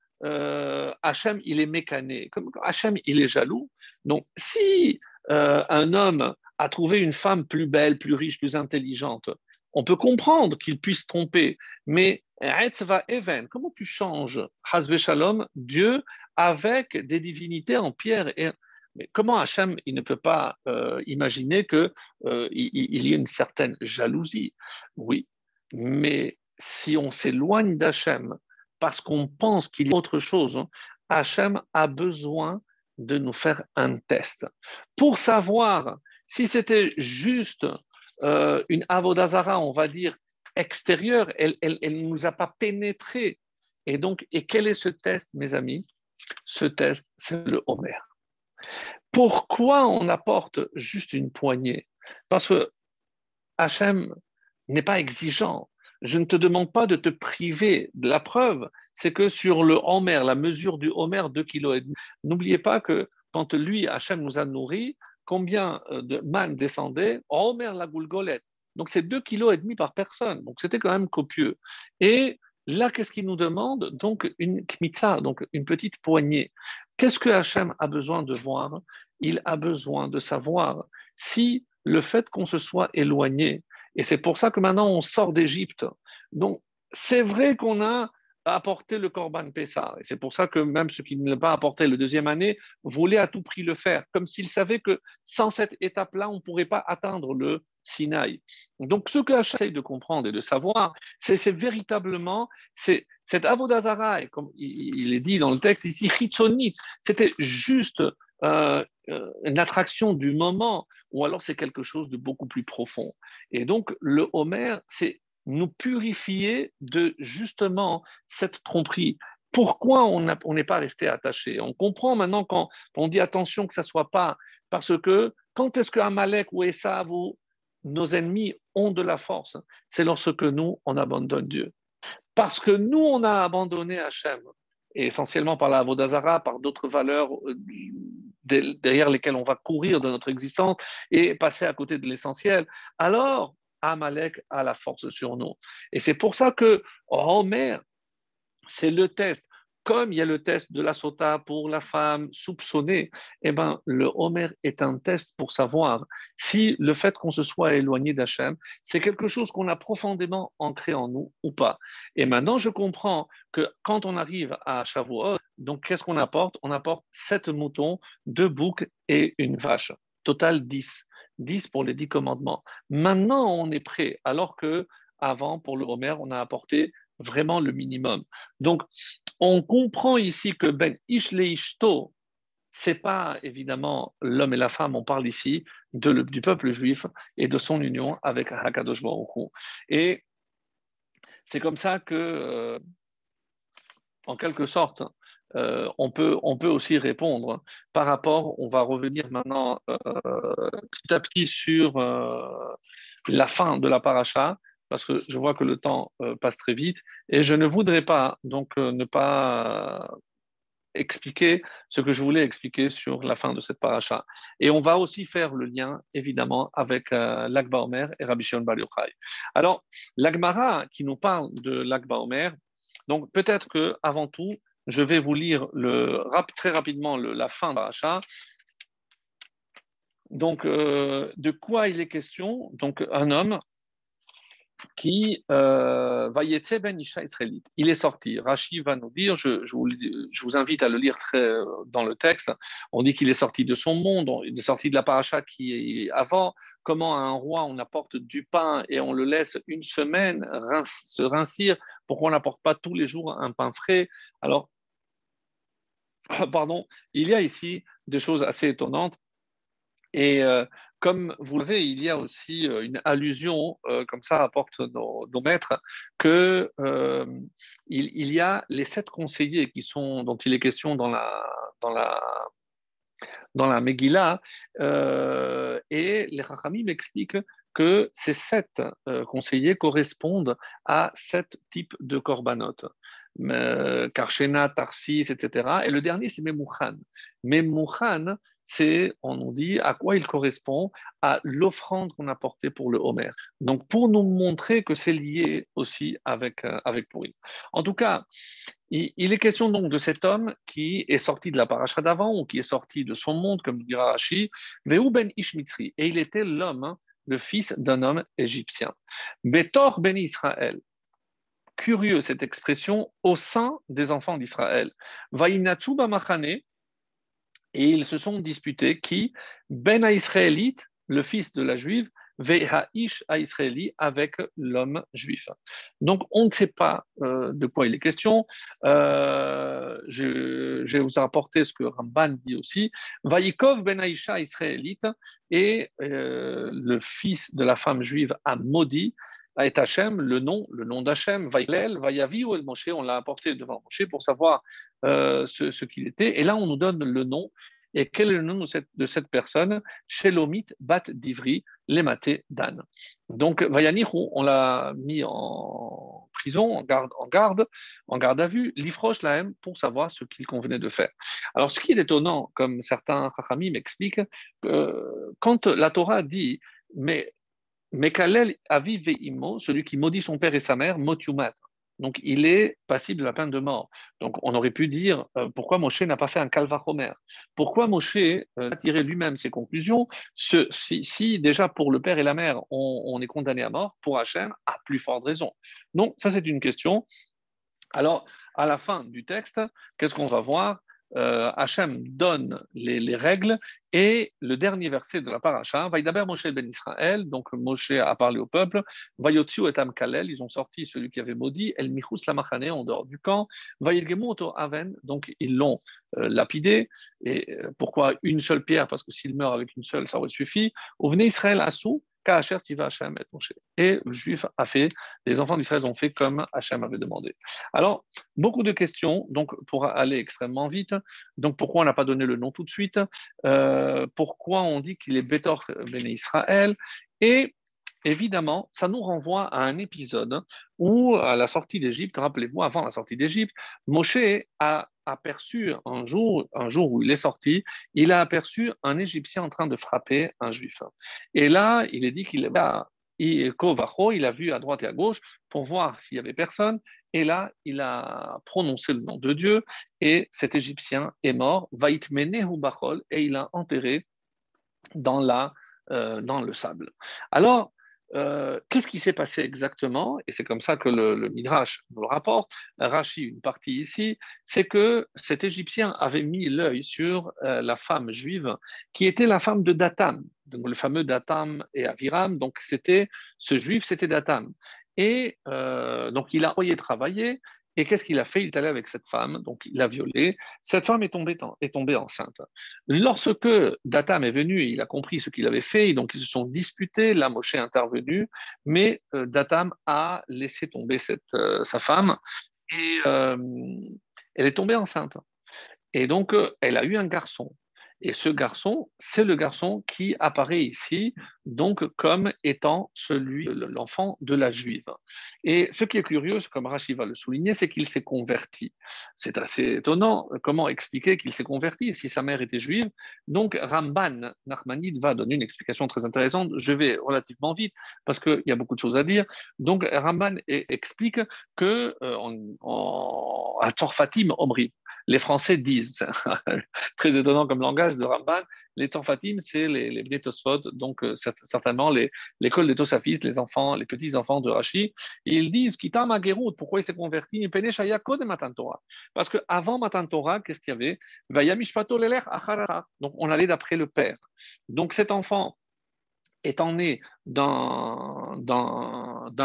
Hachem il est mécané, comme Hachem il est jaloux? Donc si un homme a trouvé une femme plus belle, plus riche, plus intelligente, on peut comprendre qu'il puisse tromper, mais Even, comment tu changes Hazve Shalom, Dieu, avec des divinités en pierre et Mais comment Hachem, il ne peut pas euh, imaginer qu'il euh, il y ait une certaine jalousie? Oui, mais si on s'éloigne d'Hachem parce qu'on pense qu'il y a autre chose, hein, Hachem a besoin de nous faire un test pour savoir si c'était juste euh, une avodazara, on va dire, extérieure, elle ne nous a pas pénétré. Et donc, et quel est ce test, mes amis? Ce test, c'est le Homer. Pourquoi on apporte juste une poignée? Parce que Hachem n'est pas exigeant. Je ne te demande pas de te priver. de La preuve, c'est que sur le Homer, la mesure du Homer, 2 kg. N'oubliez pas que quand lui, Hachem nous a nourris, combien euh, de man descendait Homer la goulgolette. Donc c'est 2 kg par personne. Donc c'était quand même copieux. Et là, qu'est-ce qu'il nous demande Donc une kmitza, donc une petite poignée. Qu'est-ce que Hachem a besoin de voir? Il a besoin de savoir si le fait qu'on se soit éloigné, et c'est pour ça que maintenant on sort d'Égypte. Donc c'est vrai qu'on a apporté le Corban Pessah. Et c'est pour ça que même ceux qui ne l'ont pas apporté le deuxième année voulaient à tout prix le faire, comme s'ils savaient que sans cette étape-là, on ne pourrait pas atteindre le Sinaï. Donc, ce que j'essaie de comprendre et de savoir, c'est véritablement c'est cette avodazara, et comme il est dit dans le texte ici, chitzonit, c'était juste euh, euh, une attraction du moment, ou alors c'est quelque chose de beaucoup plus profond. Et donc, le Homer, c'est nous purifier de justement cette tromperie. Pourquoi on n'est pas resté attaché? On comprend maintenant quand on dit attention que ça ne soit pas, parce que quand est-ce que Amalek ou Esav ou nos ennemis ont de la force? C'est lorsque nous, on abandonne Dieu. Parce que nous, on a abandonné Hachem, et essentiellement par la Vodazara, par d'autres valeurs euh, derrière lesquelles on va courir de notre existence et passer à côté de l'essentiel, alors Amalek a la force sur nous. Et c'est pour ça que Homer, c'est le test. Comme il y a le test de la sota pour la femme soupçonnée, eh ben, le Homer est un test pour savoir si le fait qu'on se soit éloigné d'Hachem, c'est quelque chose qu'on a profondément ancré en nous ou pas. Et maintenant, je comprends que quand on arrive à Shavuot, donc qu'est-ce qu'on apporte? On apporte sept moutons, deux boucs et une vache. Total 10. 10 pour les 10 commandements. Maintenant, on est prêt, alors que avant, pour le Homer, on a apporté vraiment le minimum. Donc, on comprend ici que Ben Ishleishto, c'est pas évidemment l'homme et la femme, on parle ici de, du peuple juif et de son union avec Hakadosh Baruch Et c'est comme ça que, euh, en quelque sorte, euh, on, peut, on peut aussi répondre par rapport, on va revenir maintenant euh, petit à petit sur euh, la fin de la paracha, parce que je vois que le temps passe très vite, et je ne voudrais pas donc ne pas expliquer ce que je voulais expliquer sur la fin de cette paracha. Et on va aussi faire le lien, évidemment, avec l'Akba Omer et Rabbi Shimon Bar. Alors, l'Agmara qui nous parle de l'Akba Omer, donc peut-être que avant tout, je vais vous lire très rapidement la fin de l'achat. Donc, euh, de quoi il est question? Donc, un homme qui euh, va y ben Isha israélite. Il est sorti. Rashi va nous dire, je, vous, invite à le lire très, dans le texte, on dit qu'il est sorti de son monde, il est sorti de la paracha qui est avant. Comment à un roi on apporte du pain et on le laisse une semaine se rincir, pourquoi on n'apporte pas tous les jours un pain frais? Alors, pardon, il y a ici des choses assez étonnantes. Et euh, comme vous le savez, il y a aussi euh, une allusion, euh, comme ça apporte nos, maîtres, que il, y a les sept conseillers qui sont, dont il est question dans la, dans la, dans la Megillah, et les Rachamim m'expliquent que ces sept conseillers correspondent à sept types de corbanotes. Karshena, Tarsis, etc. Et le dernier, c'est Memouchan. Memouchan, c'est, on nous dit, à quoi il correspond À l'offrande qu'on a portée pour le Homer. Donc, pour nous montrer que c'est lié aussi avec, euh, avec. En tout cas, il, est question donc de cet homme qui est sorti de la paracha d'avant ou qui est sorti de son monde, comme dira Rashi, ben Ishmitri. Et il était l'homme, hein, le fils d'un homme égyptien. Betor ben Israël curieux cette expression au sein des enfants d'Israël. Et ils se sont disputés qui Ben Israélite, le fils de la juive, Veha'ish à Israéli avec l'homme juif. Donc on ne sait pas euh, de quoi il est question. Euh, je, vais vous apporter ce que Ramban dit aussi. Vaikov ben Aïcha israélite et euh, le fils de la femme juive a maudit est Hachem, le nom, le nom d'Hachem, Vailel, Vayavi ou El Moshe, on l'a apporté devant Moshe pour savoir ce, ce qu'il était. Et là, on nous donne le nom et quel est le nom de cette, personne? Shelomit Bat Divri, Lematé Dan. Donc, Vayanihu, on l'a mis en prison, en garde, en garde, en garde à vue, l'Ifroche Lahem, pour savoir ce qu'il convenait de faire. Alors, ce qui est étonnant, comme certains Chachamim m'expliquent, quand la Torah dit, mais Mekalel Aviv Ve'imo, celui qui maudit son père et sa mère, Motumat. Donc, il est passible de la peine de mort. Donc, on aurait pu dire euh, pourquoi Moshe n'a pas fait un calvachomer Pourquoi Moshe euh, a tiré lui-même ses conclusions? Si, déjà pour le père et la mère, on, est condamné à mort, pour Hachem, à plus forte raison. Donc, ça, c'est une question. Alors, à la fin du texte, qu'est-ce qu'on va voir? Euh, Hachem donne les, règles. Et le dernier verset de la paracha, d'abord Moshe ben Israël, donc Moshe a parlé au peuple, Vayotziu et Kalel, ils ont sorti celui qui avait maudit, El Michus Lamachane, en dehors du camp, Vayilgemu Oto Aven, donc ils l'ont euh, lapidé, et euh, pourquoi une seule pierre? Parce que s'il meurt avec une seule, ça aurait suffi. Venez Israël Assou, et le juif a fait, les enfants d'Israël ont fait comme Hachem avait demandé. Alors, beaucoup de questions, donc pour aller extrêmement vite. Donc, pourquoi on n'a pas donné le nom tout de suite? Euh, Pourquoi on dit qu'il est Bétor béné Israël? Et évidemment, ça nous renvoie à un épisode où, à la sortie d'Égypte, rappelez-vous, avant la sortie d'Égypte, Moshe a aperçu un jour, un jour où il est sorti, il a aperçu un Égyptien en train de frapper un Juif. Et là, il est dit qu'il a il a vu à droite et à gauche pour voir s'il y avait personne. Et là, il a prononcé le nom de Dieu et cet Égyptien est mort, et il a enterré dans, la, euh, dans le sable. Alors, euh, qu'est-ce qui s'est passé exactement? Et c'est comme ça que le, Midrash nous le rapporte, Rachi, une partie ici, c'est que cet Égyptien avait mis l'œil sur euh, la femme juive qui était la femme de Datam, donc le fameux Datam et Aviram. Donc c'était ce juif, c'était Datam. Et euh, donc il a envoyé travailler et qu'est-ce qu'il a fait? Il est allé avec cette femme, donc il l'a violée. Cette femme est tombée, est tombée enceinte. Lorsque Datam est venu, il a compris ce qu'il avait fait, donc ils se sont disputés, la Moshe est intervenu, mais euh, Datam a laissé tomber euh, sa femme et euh, elle est tombée enceinte. Et donc, elle a eu un garçon. Et ce garçon, c'est le garçon qui apparaît ici, donc comme étant celui, l'enfant de la juive. Et ce qui est curieux, comme Rachid va le souligner, c'est qu'il s'est converti. C'est assez étonnant. Comment expliquer qu'il s'est converti si sa mère était juive Donc Ramban Nachmanide va donner une explication très intéressante. Je vais relativement vite parce qu'il y a beaucoup de choses à dire. Donc Ramban explique que euh, en, à Torfatim Omri, les Français disent, très étonnant comme langage de Ramban, les Torfatim, c'est les, les donc euh, certainement l'école des Tosafistes, les enfants, les petits-enfants de Rashi. ils disent, Kitam pourquoi il s'est converti? Parce qu'avant Matan Torah, qu'est-ce qu'il y avait? Donc on allait d'après le père. Donc cet enfant, étant né d'un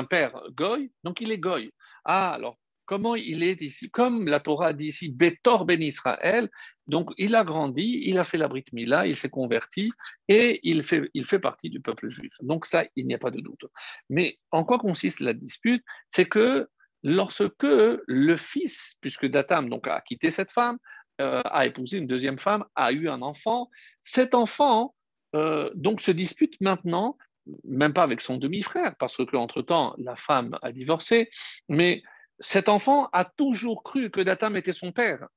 père goy, donc il est goy. Ah, alors comment il est ici? Comme la Torah dit ici, Betor ben Israël, donc il a grandi, il a fait la Brit Mila, il s'est converti et il fait, il fait partie du peuple juif. Donc ça, il n'y a pas de doute. Mais en quoi consiste la dispute? C'est que lorsque le fils, puisque Datam donc, a quitté cette femme, euh, a épousé une deuxième femme, a eu un enfant, cet enfant euh, donc se dispute maintenant, même pas avec son demi-frère, parce qu'entre-temps, la femme a divorcé, mais cet enfant a toujours cru que Datam était son père.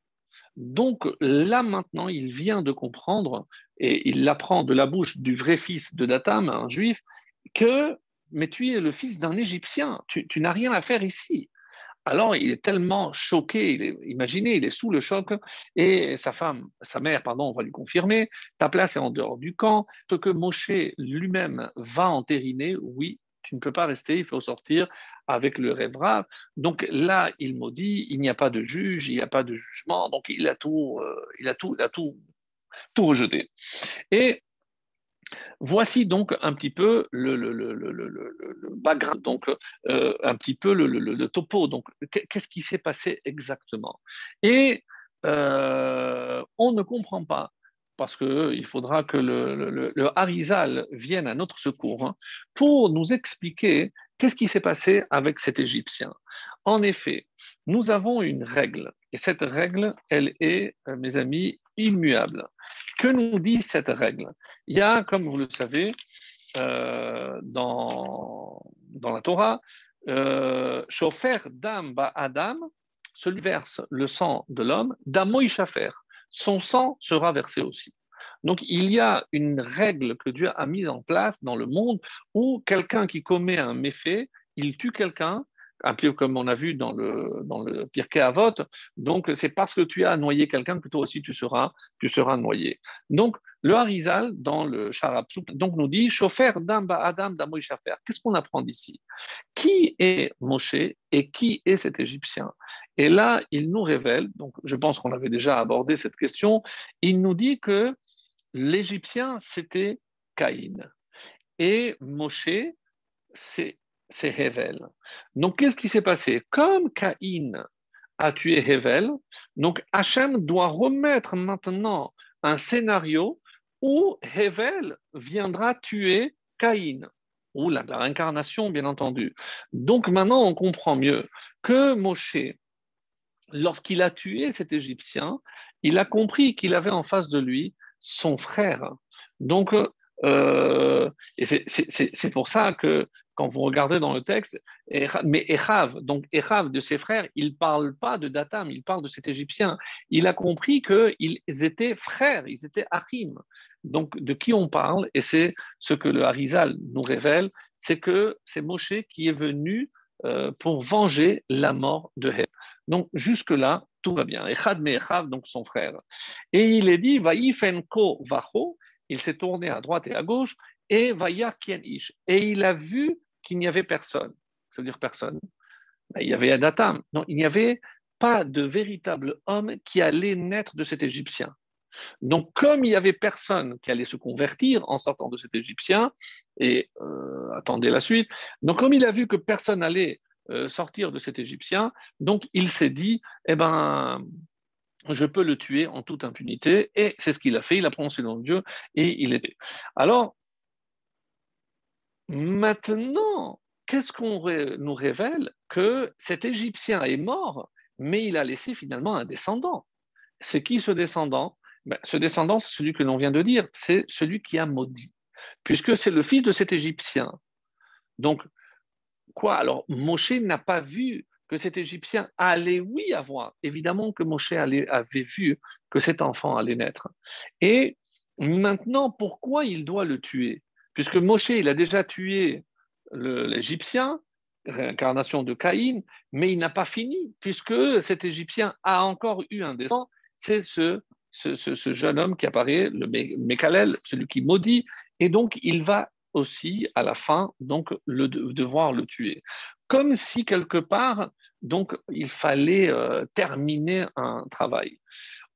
Donc là maintenant, il vient de comprendre, et il l'apprend de la bouche du vrai fils de Datam, un juif, que mais tu es le fils d'un Égyptien, tu, n'as rien à faire ici. Alors il est tellement choqué, imaginez, il est sous le choc, et sa femme, sa mère, pardon, on va lui confirmer, ta place est en dehors du camp, ce que Moshe lui-même va entériner, oui, tu ne peux pas rester, il faut sortir avec le rêve. Donc là, il maudit, il n'y a pas de juge, il n'y a pas de jugement, donc il a tout, euh, il a tout, il a tout tout rejeter. Et Voici donc un petit peu le, le, background, donc euh, un petit peu le, topo. Donc, qu'est-ce qui s'est passé exactement? Et euh, on ne comprend pas parce qu'il faudra que le, Harizal vienne à notre secours hein, pour nous expliquer qu'est-ce qui s'est passé avec cet Égyptien. En effet, nous avons une règle, et cette règle, elle est, euh, mes amis, immuable. Que nous dit cette règle? Il y a, comme vous le savez, euh, dans, dans la Torah, euh, dam ba adam, celui verse le sang de l'homme, damo son sang sera versé aussi. Donc il y a une règle que Dieu a mise en place dans le monde où quelqu'un qui commet un méfait, il tue quelqu'un, un peu comme on a vu dans le, dans le Pirkei Avot. Donc, c'est parce que tu as noyé quelqu'un que toi aussi tu seras, tu seras noyé. Donc, le Harizal, dans le Sharapsuk, donc nous dit Chauffeur d'Amba Adam d'Amoy. Qu'est-ce qu'on apprend d'ici? Qui est Moshe et qui est cet Égyptien? Et là, il nous révèle, donc je pense qu'on avait déjà abordé cette question, il nous dit que l'Égyptien, c'était Caïn. Et Moshe, c'est Hevel. Donc, qu'est-ce qui s'est passé? Comme Caïn a tué Hevel, donc Hachem doit remettre maintenant un scénario où Hevel viendra tuer Caïn, ou la, la réincarnation, bien entendu. Donc maintenant, on comprend mieux que Moshe, lorsqu'il a tué cet Égyptien, il a compris qu'il avait en face de lui son frère. Donc, euh, et c'est pour ça que quand vous regardez dans le texte, mais Echav, donc Echav de ses frères, il ne parle pas de Datam, il parle de cet Égyptien. Il a compris qu'ils étaient frères, ils étaient Achim. Donc, de qui on parle, et c'est ce que le Harizal nous révèle, c'est que c'est Moshe qui est venu euh, pour venger la mort de Heb. Donc, jusque-là, tout va bien. Echad Mechav, donc son frère. Et il est dit, Vaifenko Vacho, il s'est tourné à droite et à gauche, et Vaya Ish. Et il a vu qu'il n'y avait personne. Ça veut dire personne. Ben, il y avait Adatam. Non, il n'y avait pas de véritable homme qui allait naître de cet Égyptien. Donc, comme il n'y avait personne qui allait se convertir en sortant de cet Égyptien, et euh, attendez la suite, donc comme il a vu que personne allait euh, sortir de cet Égyptien. Donc il s'est dit, eh ben, je peux le tuer en toute impunité. Et c'est ce qu'il a fait. Il a prononcé le nom de Dieu et il est. Alors, maintenant, qu'est-ce qu'on nous révèle Que cet Égyptien est mort, mais il a laissé finalement un descendant. C'est qui ce descendant? Ben, Ce descendant, c'est celui que l'on vient de dire, c'est celui qui a maudit, puisque c'est le fils de cet Égyptien. Donc, Quoi? Alors, Moshe n'a pas vu que cet Égyptien allait, oui, avoir. Évidemment que Moshe avait vu que cet enfant allait naître. Et maintenant, pourquoi il doit le tuer? Puisque Moshe, il a déjà tué l'Égyptien, réincarnation de Caïn, mais il n'a pas fini, puisque cet Égyptien a encore eu un descendant, c'est ce, ce, jeune homme qui apparaît, le Mekalel, celui qui maudit, et donc il va aussi à la fin donc le devoir le tuer. Comme si quelque part donc il fallait euh, terminer un travail.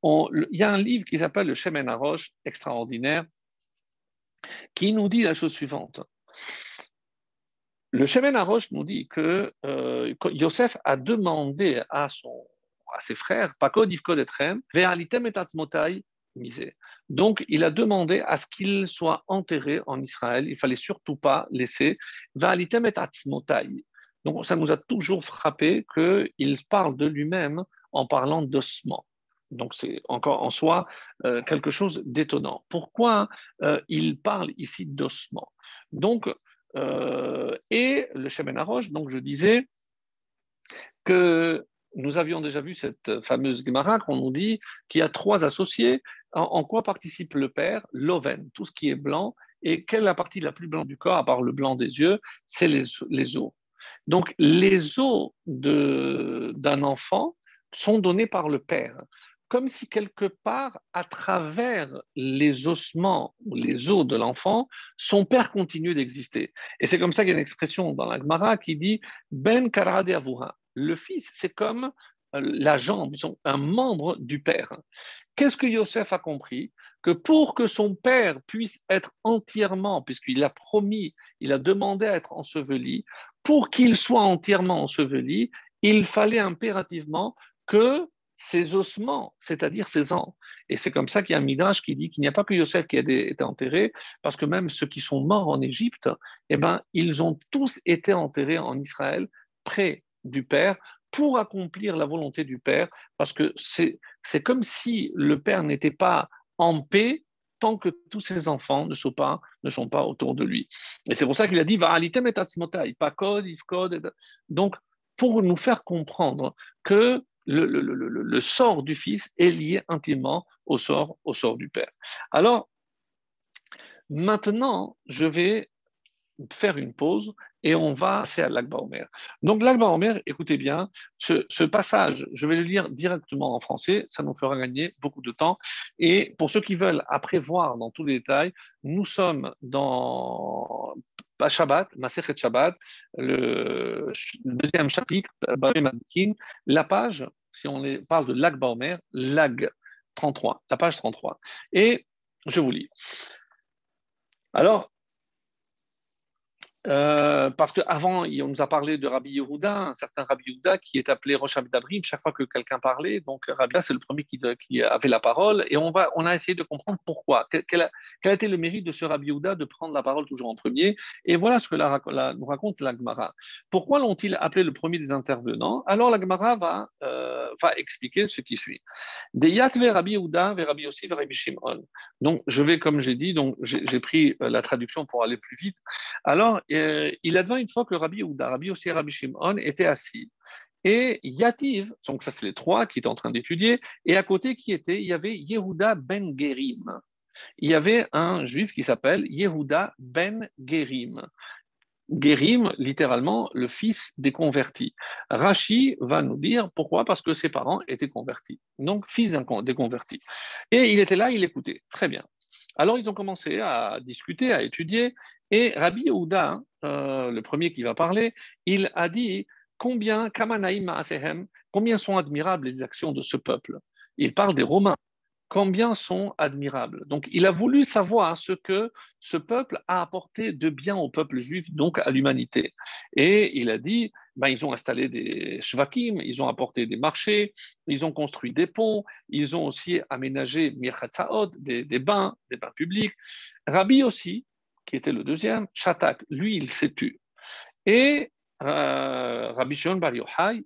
il y a un livre qui s'appelle Le Chemin à Roche, extraordinaire, qui nous dit la chose suivante. Le Chemin à Roche nous dit que euh, Yosef a demandé à, son, à ses frères. Donc, il a demandé à ce qu'il soit enterré en Israël. Il fallait surtout pas laisser Donc, ça nous a toujours frappé qu'il parle de lui-même en parlant d'ossements. Donc, c'est encore en soi euh, quelque chose d'étonnant. Pourquoi euh, il parle ici d'ossements Donc, euh, et le Shemen donc je disais que nous avions déjà vu cette fameuse Gemara qu'on nous dit qu'il y a trois associés. En, quoi participe le père? L'oven, tout ce qui est blanc. Et quelle est la partie la plus blanche du corps, à part le blanc des yeux? C'est les, os. Donc, les os d'un enfant sont donnés par le père comme si quelque part, à travers les ossements ou les os de l'enfant, son père continue d'exister. Et c'est comme ça qu'il y a une expression dans la Gemara qui dit Ben karade avura le fils, c'est comme euh, la jambe, un membre du père. Qu'est-ce que Yosef a compris? Que pour que son père puisse être entièrement, puisqu'il a promis, il a demandé à être enseveli, pour qu'il soit entièrement enseveli, il fallait impérativement que ses ossements, c'est-à-dire ses ans. Et c'est comme ça qu'il y a un midrash qui dit qu'il n'y a pas que Yosef qui a été enterré, parce que même ceux qui sont morts en Égypte, eh ben, ils ont tous été enterrés en Israël près du Père pour accomplir la volonté du Père, parce que c'est comme si le Père n'était pas en paix tant que tous ses enfants ne sont pas, ne sont pas autour de lui. Et c'est pour ça qu'il a dit. Donc, pour nous faire comprendre que le, le, le, le, sort du Fils est lié intimement au sort, au sort du Père. Alors, maintenant, je vais faire une pause et on va passer à l'Akba. Donc l'Akba écoutez bien, ce, passage, je vais le lire directement en français, ça nous fera gagner beaucoup de temps. Et pour ceux qui veulent après voir dans tous les détails, nous sommes dans Shabbat, Masechet Shabbat, le, deuxième chapitre, la page, si on parle de l'Akba Omer, l'Ag 33, la page 33. Et je vous lis. Alors, euh, parce qu'avant, on nous a parlé de Rabbi Yehuda, un certain Rabbi Yehuda qui est appelé Rosh Abdabrim chaque fois que quelqu'un parlait. Donc, Rabbi c'est le premier qui, avait la parole. Et on, va, on a essayé de comprendre pourquoi. Quel, a, été le mérite de ce Rabbi Yehuda de prendre la parole toujours en premier? Et voilà ce que la, nous raconte la Gemara. Pourquoi l'ont-ils appelé le premier des intervenants? Alors, la Gemara va, euh, va expliquer ce qui suit. Des Yatve Rabbi Yehuda, vers Rabbi Yossi, vers Rabbi Shimon. Donc, je vais, comme j'ai dit, j'ai pris euh, la traduction pour aller plus vite. Alors, euh, il advint une fois que Rabbi Yehuda, Rabbi aussi Rabbi Shimon étaient assis. Et Yativ, donc ça c'est les trois qui étaient en train d'étudier, et à côté qui était, il y avait Yehuda ben Gerim. Il y avait un juif qui s'appelle Yehuda ben Gerim. Gerim, littéralement, le fils des convertis. Rashi va nous dire pourquoi, parce que ses parents étaient convertis. Donc, fils des convertis. Et il était là, il écoutait. Très bien. Alors, ils ont commencé à discuter, à étudier, et Rabbi Yehuda, euh, le premier qui va parler, il a dit combien, combien sont admirables les actions de ce peuple. Il parle des Romains combien sont admirables. Donc, il a voulu savoir ce que ce peuple a apporté de bien au peuple juif, donc à l'humanité. Et il a dit, ben, ils ont installé des shvakim, ils ont apporté des marchés, ils ont construit des ponts, ils ont aussi aménagé mirchatzaot, des, des bains, des bains publics. Rabbi aussi, qui était le deuxième, Shatak, lui, il s'est tu. Et euh, Rabbi Shimon Bar Yochai,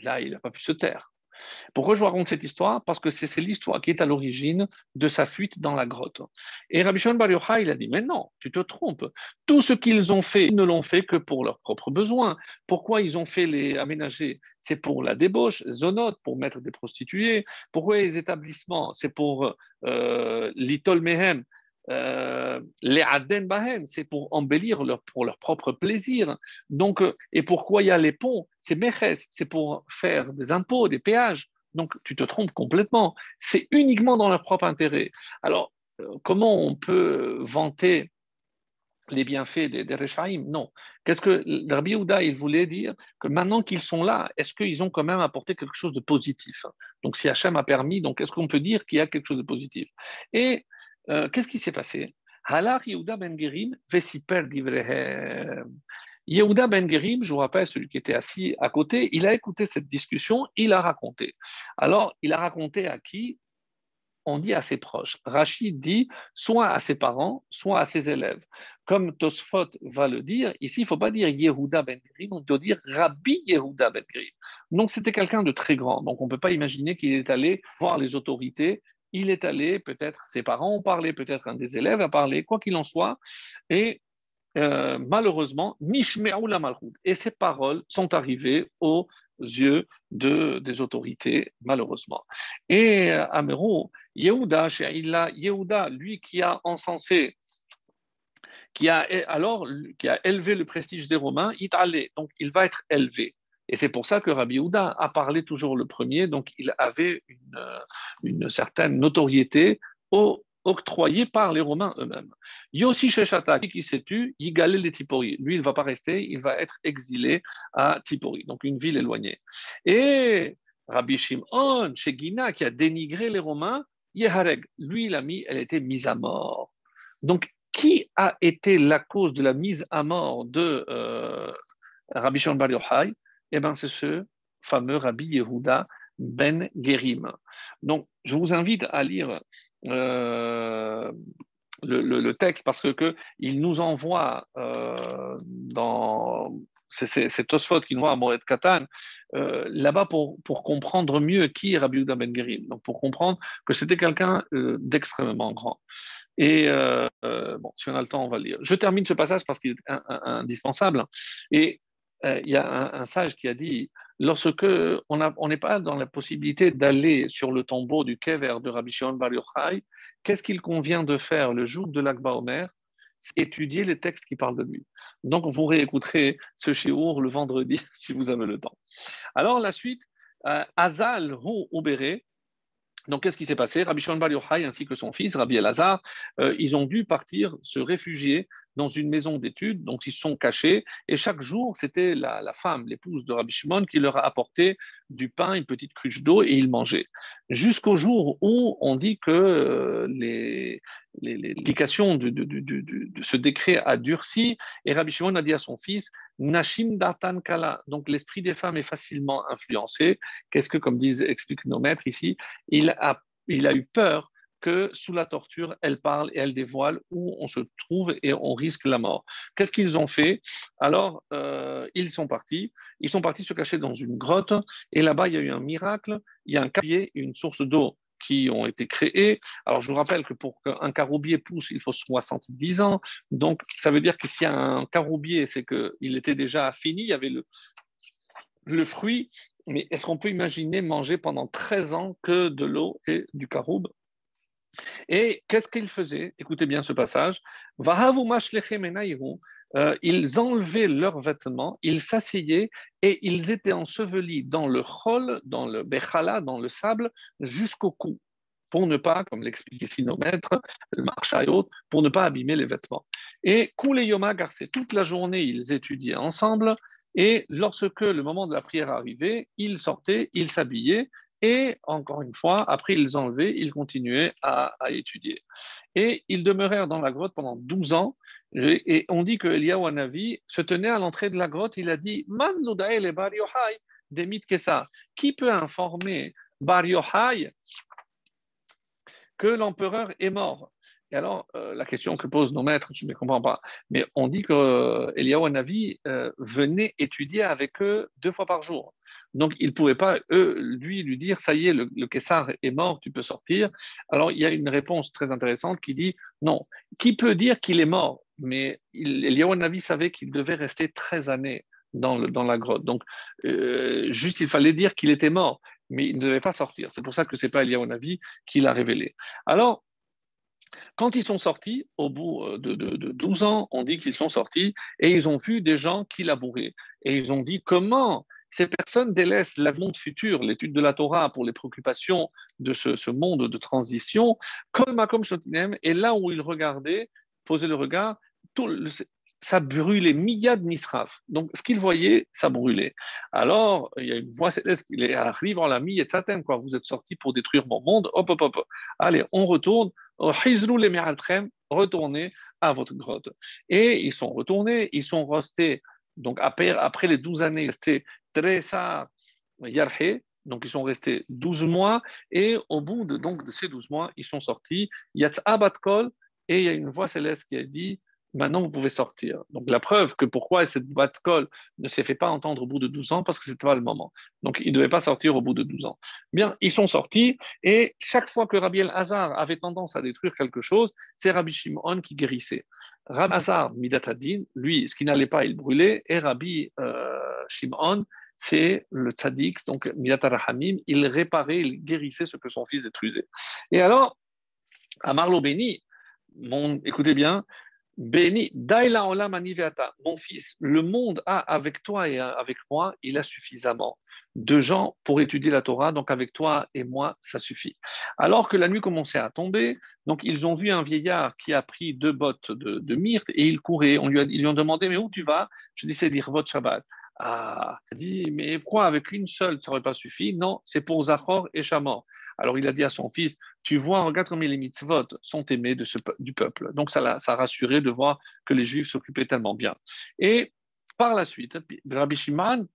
là, il n'a pas pu se taire. Pourquoi je vous raconte cette histoire? Parce que c'est l'histoire qui est à l'origine de sa fuite dans la grotte. Et Rabbi Shimon Bar il a dit, mais non, tu te trompes. Tout ce qu'ils ont fait, ils ne l'ont fait que pour leurs propres besoins. Pourquoi ils ont fait les aménager? C'est pour la débauche, zonote, pour mettre des prostituées. Pourquoi les établissements? C'est pour euh, l'itol mehem, les Aden Bahem, c'est pour embellir leur, pour leur propre plaisir. Donc, euh, et pourquoi il y a les ponts? C'est Meches, c'est pour faire des impôts, des péages. Donc, tu te trompes complètement. C'est uniquement dans leur propre intérêt. Alors, euh, comment on peut vanter les bienfaits des, des Non. Qu'est-ce que Rabbi Yehuda, il voulait dire? Que maintenant qu'ils sont là, est-ce qu'ils ont quand même apporté quelque chose de positif? Donc, si Hachem a permis, donc est-ce qu'on peut dire qu'il y a quelque chose de positif? Et euh, qu'est-ce qui s'est passé? Yehuda ben Gerim Yehuda ben je vous rappelle, celui qui était assis à côté, il a écouté cette discussion, il a raconté. Alors, il a raconté à qui? On dit à ses proches. Rachid dit soit à ses parents, soit à ses élèves. Comme Tosfot va le dire, ici, il ne faut pas dire Yehuda ben Gerim, on doit dire Rabbi Yehuda ben Gerim. Donc, c'était quelqu'un de très grand. Donc, on ne peut pas imaginer qu'il est allé voir les autorités il est allé, peut-être ses parents ont parlé, peut-être un des élèves a parlé, quoi qu'il en soit, et euh, malheureusement, Nishme'ou la. Et ces paroles sont arrivées aux yeux de, des autorités, malheureusement. Et euh, Amero, Yehuda, Yehuda, lui qui a encensé, qui a alors qui a élevé le prestige des Romains, il allé, donc il va être élevé. Et c'est pour ça que Rabbi Houda a parlé toujours le premier, donc il avait une, une certaine notoriété octroyée par les Romains eux-mêmes. Yossi Sheshata, qui s'est tu, Yigalé les Tipori. Lui, il ne va pas rester, il va être exilé à Tipori, donc une ville éloignée. Et Rabbi Shimon, chez Guina, qui a dénigré les Romains, Yehareg, lui, il a mis, elle était mise à mort. Donc, qui a été la cause de la mise à mort de euh, Rabbi Shimon Bar Yochai? Eh bien, c'est ce fameux Rabbi Yehuda ben Gerim. Donc, je vous invite à lire euh, le, texte parce que, il nous envoie euh, dans c'est Tosfot qui nous voit à Moed Katan, euh, là-bas pour, pour, comprendre mieux qui est Rabbi Yehuda ben Gerim, donc pour comprendre que c'était quelqu'un d'extrêmement grand. Et bon, si on a le temps, on va le lire. Je termine ce passage parce qu'il est indispensable. Et il y a un, sage qui a dit lorsque on n'est pas dans la possibilité d'aller sur le tombeau du Kever de Rabbi Shimon Bar Yochai, qu'est-ce qu'il convient de faire le jour de l'Akba Omer? Étudier les textes qui parlent de lui. Donc, vous réécouterez ce shiur le vendredi si vous avez le temps. Alors, la suite, euh, Azal Hu Ubere, donc, qu'est-ce qui s'est passé? Rabbi Shimon Bar Yochai ainsi que son fils, Rabbi Elazar, euh, ils ont dû partir se réfugier dans une maison d'études, donc ils sont cachés, et chaque jour, c'était la, femme, l'épouse de Rabbi Shimon, qui leur a apporté du pain, une petite cruche d'eau, et ils mangeaient. Jusqu'au jour où on dit que euh, les, l'application de, ce décret a durci, et Rabbi Shimon a dit à son fils, Nashim Datan Kala, donc l'esprit des femmes est facilement influencé. Qu'est-ce que, comme disent, expliquent nos maîtres ici, il a eu peur que sous la torture, elle parle et elle dévoile où on se trouve et on risque la mort. Qu'est-ce qu'ils ont fait? Alors, euh, ils sont partis. Ils sont partis se cacher dans une grotte et là-bas, il y a eu un miracle. Il y a un cabier, une source d'eau qui ont été créés. Alors, je vous rappelle que pour qu'un caroubier pousse, il faut 70 ans. Donc, ça veut dire que s'il y a un caroubier, c'est qu'il était déjà fini, il y avait le, le fruit. Mais est-ce qu'on peut imaginer manger pendant 13 ans que de l'eau et du caroube? Et qu'est-ce qu'ils faisaient Écoutez bien ce passage. Euh, ils enlevaient leurs vêtements, ils s'asseyaient et ils étaient ensevelis dans le chol, dans le bechala, dans le sable, jusqu'au cou, pour ne pas, comme l'explique ici nos maîtres, le marchayot, pour ne pas abîmer les vêtements. Et Koule Yoma Garcé, toute la journée, ils étudiaient ensemble, et lorsque le moment de la prière arrivait, ils sortaient, ils s'habillaient, et encore une fois, après ils enlevaient, ils continuaient à, à, Et ils demeurèrent dans la grotte pendant 12 ans. Et on dit que Eliyahu Navi se tenait à l'entrée de la grotte. Il a dit Man le Bar Yochai des Kessa. Qui peut informer Bar que l'empereur est mort? Et alors, euh, la question que posent nos maîtres, je ne comprends pas, mais on dit que euh, euh, venait étudier avec eux deux fois par jour. Donc, il ne pouvait pas, eux, lui, lui dire, ça y est, le, le est mort, tu peux sortir. Alors, il y a une réponse très intéressante qui dit, non, qui peut dire qu'il est mort? Mais Eliyahu Navi savait qu'il devait rester 13 années dans, la grotte. Donc, juste, il fallait dire qu'il était mort, mais il ne devait pas sortir. C'est pour ça que ce n'est pas Eliyahu Navi qui l'a révélé. Alors, quand ils sont sortis, au bout euh, de, 12 ans, on dit qu'ils sont sortis et ils ont vu des gens qui labouraient. Et ils ont dit comment ces personnes délaissent l'avenir futur, l'étude de la Torah pour les préoccupations de ce, monde de transition, comme comme et là où ils regardaient, posaient le regard, ça brûlait, Miyad Nisraf. Donc, ce qu'ils voyaient, ça brûlait. Alors, il y a une voix céleste qui arrive en la mi et quoi. Vous êtes sortis pour détruire mon monde. Hop, hop, hop. Allez, on retourne. Retournez à votre grotte. Et ils sont retournés, ils sont restés, donc après, les 12 années, c'était Tresa Yarhe, donc ils sont restés 12 mois, et au bout de, donc, de ces 12 mois, ils sont sortis. Yatz Abatkol, et il y a une voix céleste qui a dit maintenant vous pouvez sortir. Donc la preuve que pourquoi cette boîte colle ne s'est fait pas entendre au bout de 12 ans, parce que ce n'était pas le moment. Donc ils ne devaient pas sortir au bout de 12 ans. Bien, ils sont sortis, et chaque fois que Rabbi El-Hazar avait tendance à détruire quelque chose, c'est Rabbi Shimon qui guérissait. Rabbi Hazar, Midatadin, lui, ce qui n'allait pas, il brûlait, et Rabbi euh, Shimon, c'est le tzaddik, donc Midatarahamim, il réparait, il guérissait ce que son fils détruisait. Et alors, à Marlo Béni, écoutez bien, Béni, Daila Olam mon fils, le monde a avec toi et avec moi, il a suffisamment de gens pour étudier la Torah, donc avec toi et moi, ça suffit. Alors que la nuit commençait à tomber, donc ils ont vu un vieillard qui a pris deux bottes de, myrte et il courait. On lui a, ils lui ont demandé, mais où tu vas? Je dis, c'est dire votre Shabbat. Ah, dit, mais quoi, avec une seule, ça n'aurait pas suffi? Non, c'est pour Zachor et Shamor. Alors il a dit à son fils, tu vois, regarde combien les mitzvot sont aimés de du peuple. Donc ça l'a rassuré de voir que les Juifs s'occupaient tellement bien. Et par la suite, Rabbi Shimon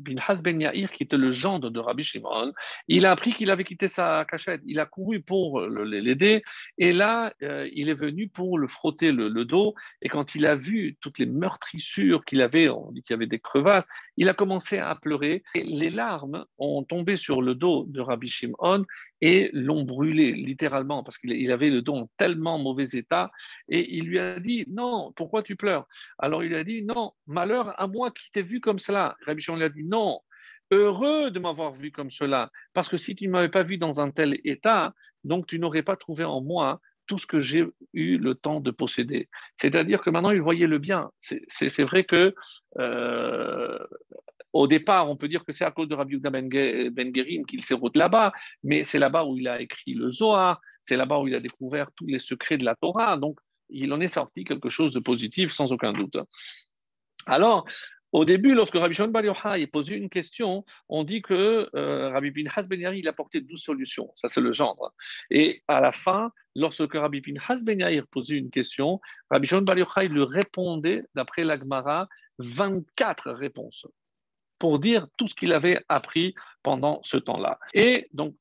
bin Ben Yair, qui était le gendre de Rabbi Shimon, il a appris qu'il avait quitté sa cachette. Il a couru pour l'aider et là, euh, il est venu pour le frotter le, dos. Et quand il a vu toutes les meurtrissures qu'il avait, on dit qu'il y avait des crevasses, il a commencé à pleurer. Et les larmes ont tombé sur le dos de Rabbi Shimon et l'ont brûlé littéralement parce qu'il avait le dos en tellement mauvais état. Et il lui a dit Non, pourquoi tu pleures? Alors il a dit Non, malheur à moi qui t'ai vu comme cela. Rabbi Shimon lui a dit Non, heureux de m'avoir vu comme cela, parce que si tu ne m'avais pas vu dans un tel état, donc tu n'aurais pas trouvé en moi tout ce que j'ai eu le temps de posséder. C'est-à-dire que maintenant, il voyait le bien. C'est vrai que euh, au départ, on peut dire que c'est à cause de Rabbi Yehuda Ben, ben Gerim qu'il route là-bas, mais c'est là-bas où il a écrit le Zohar, c'est là-bas où il a découvert tous les secrets de la Torah. Donc, il en est sorti quelque chose de positif, sans aucun doute. Alors, au début, lorsque Rabbi Shimon Bar Yochai posé une question, on dit que euh, Rabbi Pinchas Ben Yair il a apporté 12 solutions. Ça, c'est le genre. Et à la fin, lorsque Rabbi Pinchas Ben Yair posait une question, Rabbi Shimon Bar Yochai lui répondait, d'après l'Agmara, 24 réponses pour dire tout ce qu'il avait appris pendant ce temps-là. Et donc,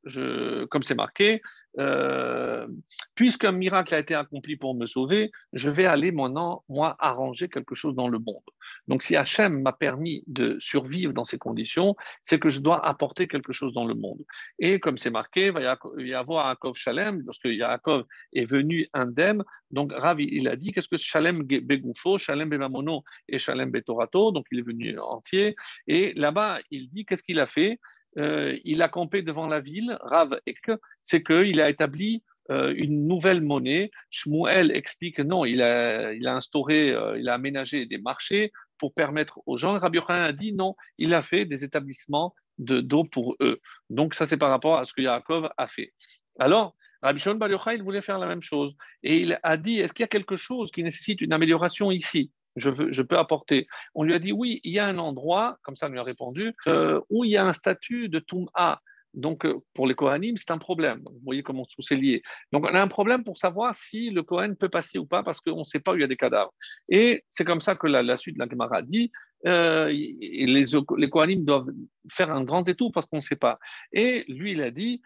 comme c'est marqué, euh, puisqu'un miracle a été accompli pour me sauver, je vais aller maintenant, moi, arranger quelque chose dans le monde. Donc, si Hachem m'a permis de survivre dans ces conditions, c'est que je dois apporter quelque chose dans le monde. Et comme c'est marqué, il va y avoir Yaakov Shalem, lorsque Yaakov est venu indemne, donc Ravi, il a dit, qu'est-ce que Shalem Begoufo, Shalem Bemamono et Shalem Betorato, donc il est venu entier. Et là-bas, il dit, qu'est-ce qu'il a fait? Euh, il a campé devant la ville, Rav Ek, c'est qu'il a établi euh, une nouvelle monnaie. Shmuel explique non, il a, instauré, euh, il a aménagé des marchés pour permettre aux gens. Rabbi Yochanan a dit non, il a fait des établissements de d'eau pour eux. Donc ça c'est par rapport à ce que Yaakov a fait. Alors Rabbi Shimon Bar il voulait faire la même chose et il a dit est-ce qu'il y a quelque chose qui nécessite une amélioration ici? Je, peux apporter. On lui a dit oui, il y a un endroit, comme ça on lui a répondu, euh, où il y a un statut de Toum'a. Donc, euh, pour les Kohanim, c'est un problème. Vous voyez comment tout c'est lié. Donc, on a un problème pour savoir si le Kohen peut passer ou pas, parce qu'on ne sait pas où il y a des cadavres. Et c'est comme ça que la, suite de la Gemara dit euh, les Kohanim doivent faire un grand détour parce qu'on ne sait pas. Et lui, il a dit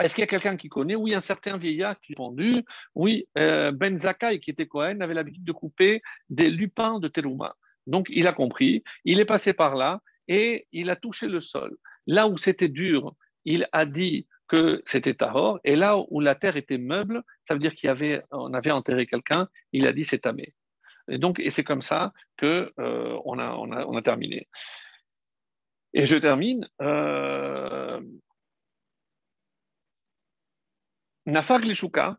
est-ce qu'il y a quelqu'un qui connaît? Oui, un certain vieillard qui a répondu. Oui, euh, Ben Zakai, qui était Cohen, avait l'habitude de couper des lupins de Telouma. Donc, il a compris, il est passé par là et il a touché le sol. Là où c'était dur, il a dit que c'était Tahor, et là où la terre était meuble, ça veut dire qu'on avait, avait enterré quelqu'un, il a dit c'est Tamé. Et donc, et c'est comme ça qu'on euh, on a, on a, on a, terminé. Et je termine. Euh, Nafag Lishuka,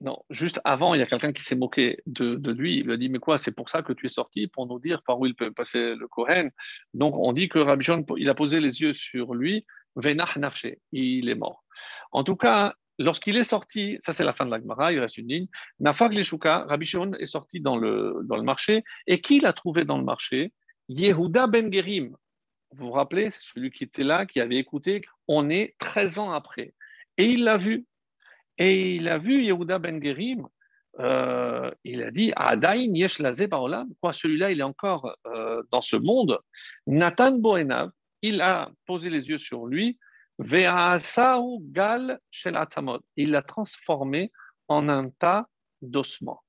non, juste avant, il y a quelqu'un qui s'est moqué de, lui. Il lui a dit Mais quoi, c'est pour ça que tu es sorti Pour nous dire par où il peut passer le Kohen? Donc, on dit que Rabbi John, il a posé les yeux sur lui. Venach Nafshe, il est mort. En tout cas, lorsqu'il est sorti, ça c'est la fin de la Gemara, il reste une ligne. Nafag Lishuka, Rabbi est sorti dans le, dans le marché. Et qui l'a trouvé dans le marché? Yehuda Ben Gerim. Vous vous rappelez, c'est celui qui était là, qui avait écouté. On est 13 ans après. Et il l'a vu. Et il a vu Yehuda Ben Gerim, euh, il a dit Adain yesh baolam, quoi, celui-là, il est encore euh, dans ce monde. Nathan Boenav, il a posé les yeux sur lui, gal shel il l'a transformé en un tas d'ossements.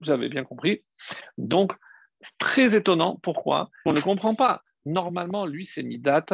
Vous avez bien compris. Donc, très étonnant. Pourquoi? On ne comprend pas. Normalement, lui, c'est Midat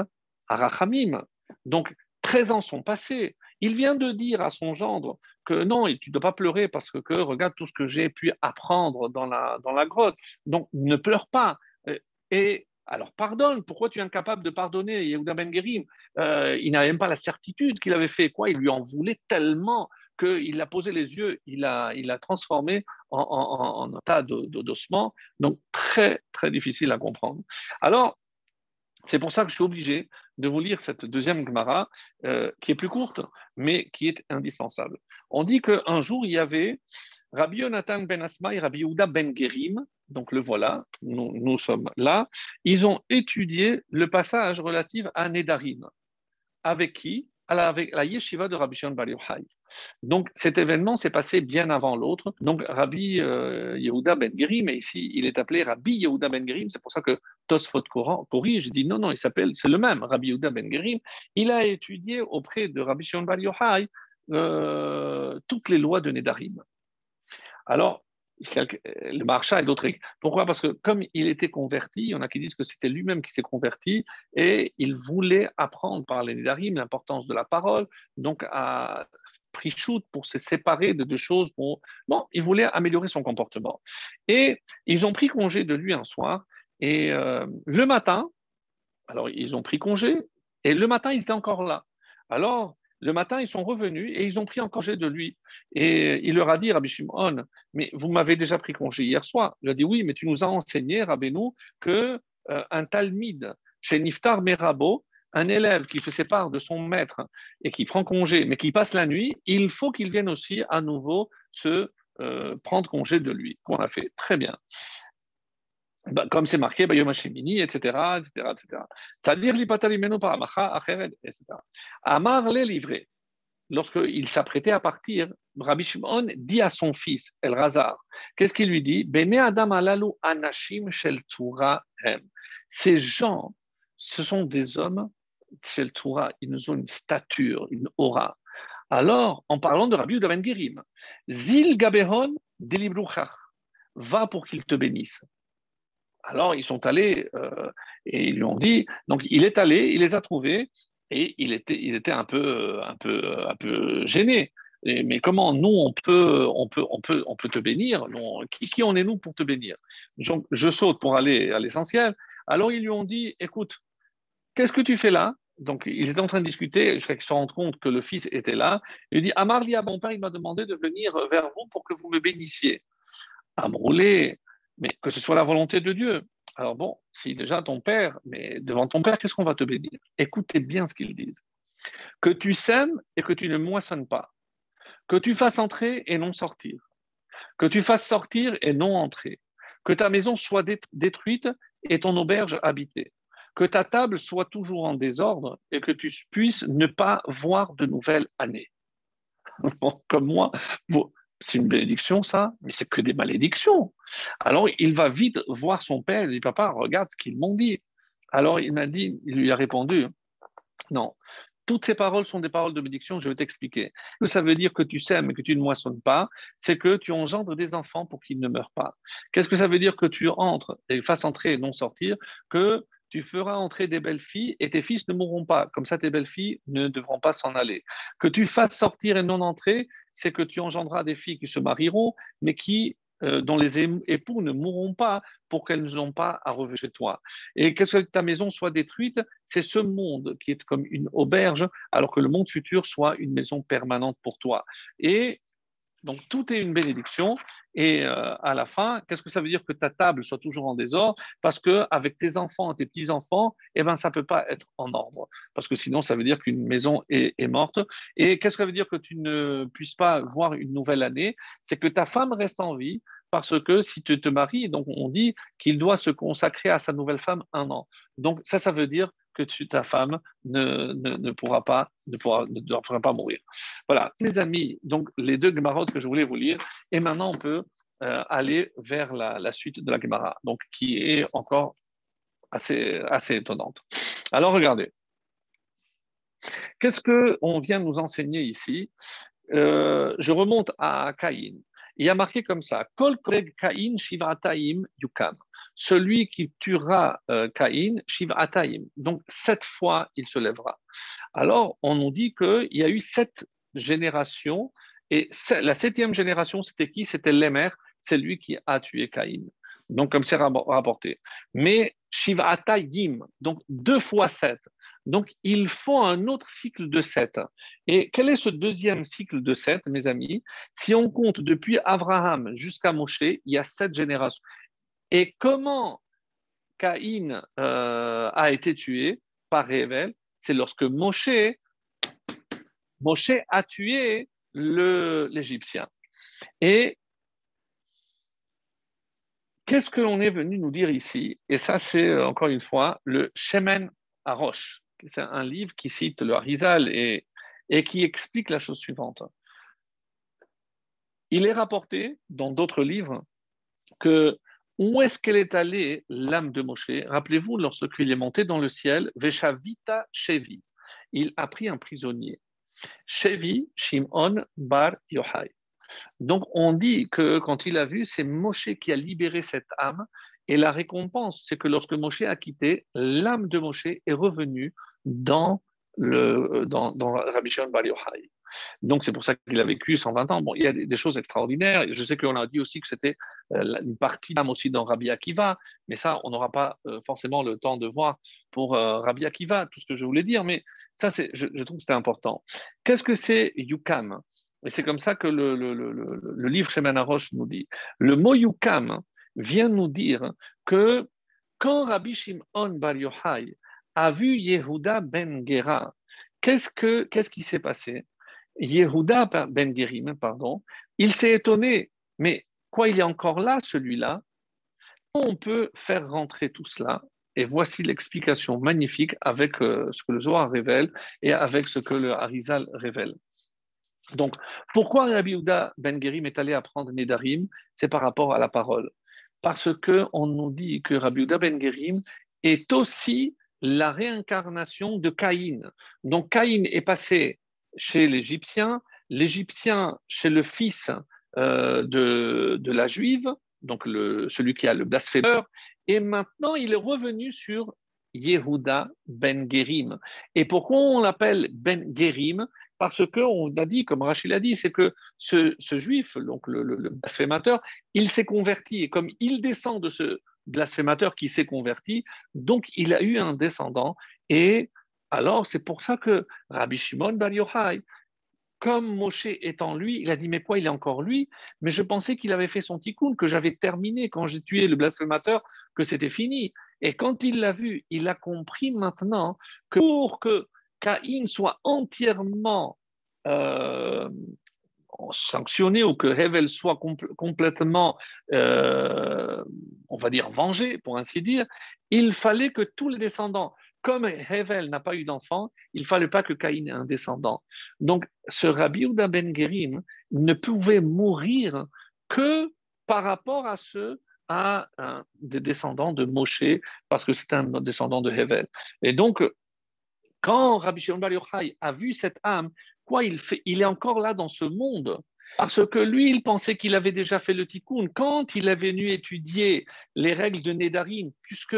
Arachamim. Donc, 13 ans sont passés. Il vient de dire à son gendre que non, tu ne dois pas pleurer parce que, regarde tout ce que j'ai pu apprendre dans la, dans la grotte. Donc, ne pleure pas. Euh, et alors, pardonne. Pourquoi tu es incapable de pardonner Yehuda Ben Gerim? Euh, Il n'avait même pas la certitude qu'il avait fait quoi. Il lui en voulait tellement qu'il a posé les yeux, il a, il a transformé en, en un tas d'ossements. Donc, très, très difficile à comprendre. Alors, c'est pour ça que je suis obligé de vous lire cette deuxième Gemara, euh, qui est plus courte, mais qui est indispensable. On dit qu'un jour, il y avait Rabbi Yonatan ben Asma Rabbi Yehuda ben Gerim, donc le voilà, nous, sommes là, ils ont étudié le passage relatif à Nedarim. Avec qui? Avec la yeshiva de Rabbi Shimon Bar Yochai. Donc cet événement s'est passé bien avant l'autre. Donc Rabbi euh, Yehuda ben Gerim, et ici il est appelé Rabbi Yehuda ben Gerim, c'est pour ça que Tosfot corrige, dit non, non, il s'appelle, c'est le même, Rabbi Yehuda ben Gerim. Il a étudié auprès de Rabbi Shimon Bar Yochai euh, toutes les lois de Nedarim. Alors, le marcha et d'autres. Pourquoi? Parce que comme il était converti, il y en a qui disent que c'était lui-même qui s'est converti et il voulait apprendre par les Nedarim l'importance de la parole, donc pris shoot pour se séparer de deux choses. Bon, il voulait améliorer son comportement. Et ils ont pris congé de lui un soir et euh, le matin, alors ils ont pris congé et le matin, ils étaient encore là. Alors, le matin, ils sont revenus et ils ont pris en congé de lui. Et il leur a dit, Rabbi Shimon, mais vous m'avez déjà pris congé hier soir. Il a dit, oui, mais tu nous as enseigné, Rabbeinu, que euh, un chez Niftar Merabo, un élève qui se sépare de son maître et qui prend congé, mais qui passe la nuit, il faut qu'il vienne aussi à nouveau se euh, prendre congé de lui. On a fait très bien. Bah, comme c'est marqué, etc., etc., etc. C'est-à-dire, etc. Amar les livré. Lorsqu'il s'apprêtait à partir, Rabbi Shimon dit à son fils, El Razar, qu'est-ce qu'il lui dit? Adam alalu anashim shel hem. Ces gens, ce sont des hommes, shel ils ont une stature, une aura. Alors, en parlant de Rabbi Udaven Gerim, Zil Gaberon delibruchach, va pour qu'il te bénisse. Alors ils sont allés euh, et ils lui ont dit, donc il est allé, il les a trouvés et il était, un peu, un peu, un peu gêné. mais comment nous on peut, on peut, on peut, on peut te bénir? Qui, qui en est nous pour te bénir? Donc je saute pour aller à l'essentiel. Alors ils lui ont dit, écoute, qu'est-ce que tu fais là? Donc, ils étaient en train de discuter, je fais qu'ils se rendent compte que le fils était là. Il dit Amar à mon père, il m'a demandé de venir vers vous pour que vous me bénissiez. Amroulé, mais que ce soit la volonté de Dieu. Alors bon, si déjà ton père, mais devant ton père, qu'est-ce qu'on va te bénir? Écoutez bien ce qu'ils disent. Que tu sèmes et que tu ne moissonnes pas. Que tu fasses entrer et non sortir. Que tu fasses sortir et non entrer. Que ta maison soit détruite et ton auberge habitée. Que ta table soit toujours en désordre et que tu puisses ne pas voir de nouvelles années. comme moi, c'est une bénédiction, ça, mais c'est que des malédictions. Alors il va vite voir son père, il dit Papa, regarde ce qu'ils m'ont dit. Alors il m'a dit, il lui a répondu Non, toutes ces paroles sont des paroles de bénédiction, je vais t'expliquer. Que ça veut dire que tu sèmes et que tu ne moissonnes pas, c'est que tu engendres des enfants pour qu'ils ne meurent pas. Qu'est-ce que ça veut dire que tu entres et fasses entrer et non sortir? Que tu feras entrer des belles filles et tes fils ne mourront pas. Comme ça, tes belles filles ne devront pas s'en aller. Que tu fasses sortir et non entrer, c'est que tu engendras des filles qui se marieront, mais qui euh, dont les époux ne mourront pas pour qu'elles n'ont pas à revenir chez toi. Et qu'est-ce que ta maison soit détruite, c'est ce monde qui est comme une auberge, alors que le monde futur soit une maison permanente pour toi. Et donc tout est une bénédiction. Et euh, à la fin, qu'est-ce que ça veut dire que ta table soit toujours en désordre? Parce que avec tes enfants, tes petits enfants, eh ben ça peut pas être en ordre. Parce que sinon, ça veut dire qu'une maison est, est, morte. Et qu'est-ce que ça veut dire que tu ne puisses pas voir une nouvelle année? C'est que ta femme reste en vie. Parce que si tu te maries, donc on dit qu'il doit se consacrer à sa nouvelle femme un an. Donc ça, ça veut dire que ta femme ne, ne, pourra pas, ne, pourra, ne pas mourir. Voilà, mes amis, donc les deux Gemarotes que je voulais vous lire, et maintenant on peut euh, aller vers la, suite de la Gemara, donc qui est encore assez, assez étonnante. Alors regardez, qu'est-ce qu'on vient nous enseigner ici? Euh, Je remonte à Caïn. Il y a marqué comme ça Kol Caïn Shivataim Yukam celui qui tuera euh, Caïn, Shivataim. Donc, sept fois, il se lèvera. Alors, on nous dit qu'il y a eu sept générations, et la septième génération, c'était qui? C'était Lémer, c'est lui qui a tué Caïn. Donc, comme c'est rapporté. Mais Shivataim, donc deux fois sept. Donc, il faut un autre cycle de sept. Et quel est ce deuxième cycle de sept, mes amis? Si on compte depuis Abraham jusqu'à Moshe, il y a sept générations. Et comment Caïn euh, a été tué par Rével C'est lorsque Moshe, Moshe a tué l'Égyptien. Et qu'est-ce que l'on est venu nous dire ici? Et ça, c'est euh, encore une fois le Shemen Arosh. C'est un livre qui cite le Harizal et, et qui explique la chose suivante. Il est rapporté dans d'autres livres que où est-ce qu'elle est allée, l'âme de Moshe? Rappelez-vous, lorsqu'il est monté dans le ciel, Veshavita Shevi, il a pris un prisonnier. Shevi Shimon Bar Yohai. Donc on dit que quand il a vu, c'est Moshe qui a libéré cette âme. Et la récompense, c'est que lorsque Moshe a quitté, l'âme de Moshe est revenue dans, le, dans Rabbi Shimon Bar Yochai. Donc c'est pour ça qu'il a vécu 120 ans. Il y a des, choses extraordinaires. Je sais qu'on a dit aussi que c'était euh, une partie d'âme aussi dans Rabbi Akiva, mais ça, on n'aura pas euh, forcément le temps de voir pour euh, Rabbi Akiva, tout ce que je voulais dire, mais ça, je, je trouve que c'était important. Qu'est-ce que c'est Yukam? Et c'est comme ça que le, livre Shemen Arosh nous dit. Le mot Yukam vient nous dire que quand Rabbi Shimon Bar Yochai a vu Yehuda ben Gera, qu'est-ce, que, qu'est-ce qui s'est passé? Yehuda ben Gerim, pardon, il s'est étonné, mais quoi, il est encore là, celui-là? On peut faire rentrer tout cela? Et voici l'explication magnifique avec euh, ce que le Zohar révèle et avec ce que le Harizal révèle. Donc, pourquoi Rabbi Yehuda Ben Gerim est allé apprendre Nedarim? C'est par rapport à la parole. Parce qu'on nous dit que Rabbi Yehuda Ben Gerim est aussi la réincarnation de Caïn. Donc, Caïn est passé chez l'Égyptien, l'Égyptien chez le fils euh, de, de, la Juive, donc le, celui qui a le blasphémeur, et maintenant il est revenu sur Yehuda Ben Gerim. Et pourquoi on l'appelle Ben Gerim? Parce qu'on a dit, comme Rachid l'a dit, c'est que ce, juif, donc le, blasphémateur, il s'est converti, et comme il descend de ce blasphémateur qui s'est converti, donc il a eu un descendant, et alors c'est pour ça que Rabbi Shimon Bar Yochai, comme Moshe est en lui, il a dit Mais quoi, il est encore lui? Mais je pensais qu'il avait fait son tikkun, que j'avais terminé quand j'ai tué le blasphémateur, que c'était fini. Et quand il l'a vu, il a compris maintenant que pour que Caïn soit entièrement euh, sanctionné ou que Hevel soit complètement, euh, on va dire, vengé, pour ainsi dire, il fallait que tous les descendants, comme Hevel n'a pas eu d'enfant, il ne fallait pas que Caïn ait un descendant. Donc, ce Rabbi Ouda Ben Gerim ne pouvait mourir que par rapport à ceux à des descendants de Moshe, parce que c'est un descendant de Hevel. Et donc, quand Rabbi Shimon Bar Yochai a vu cette âme, quoi il fait? Il est encore là dans ce monde. Parce que lui, il pensait qu'il avait déjà fait le tikkun. Quand il est venu étudier les règles de Nedarim, puisque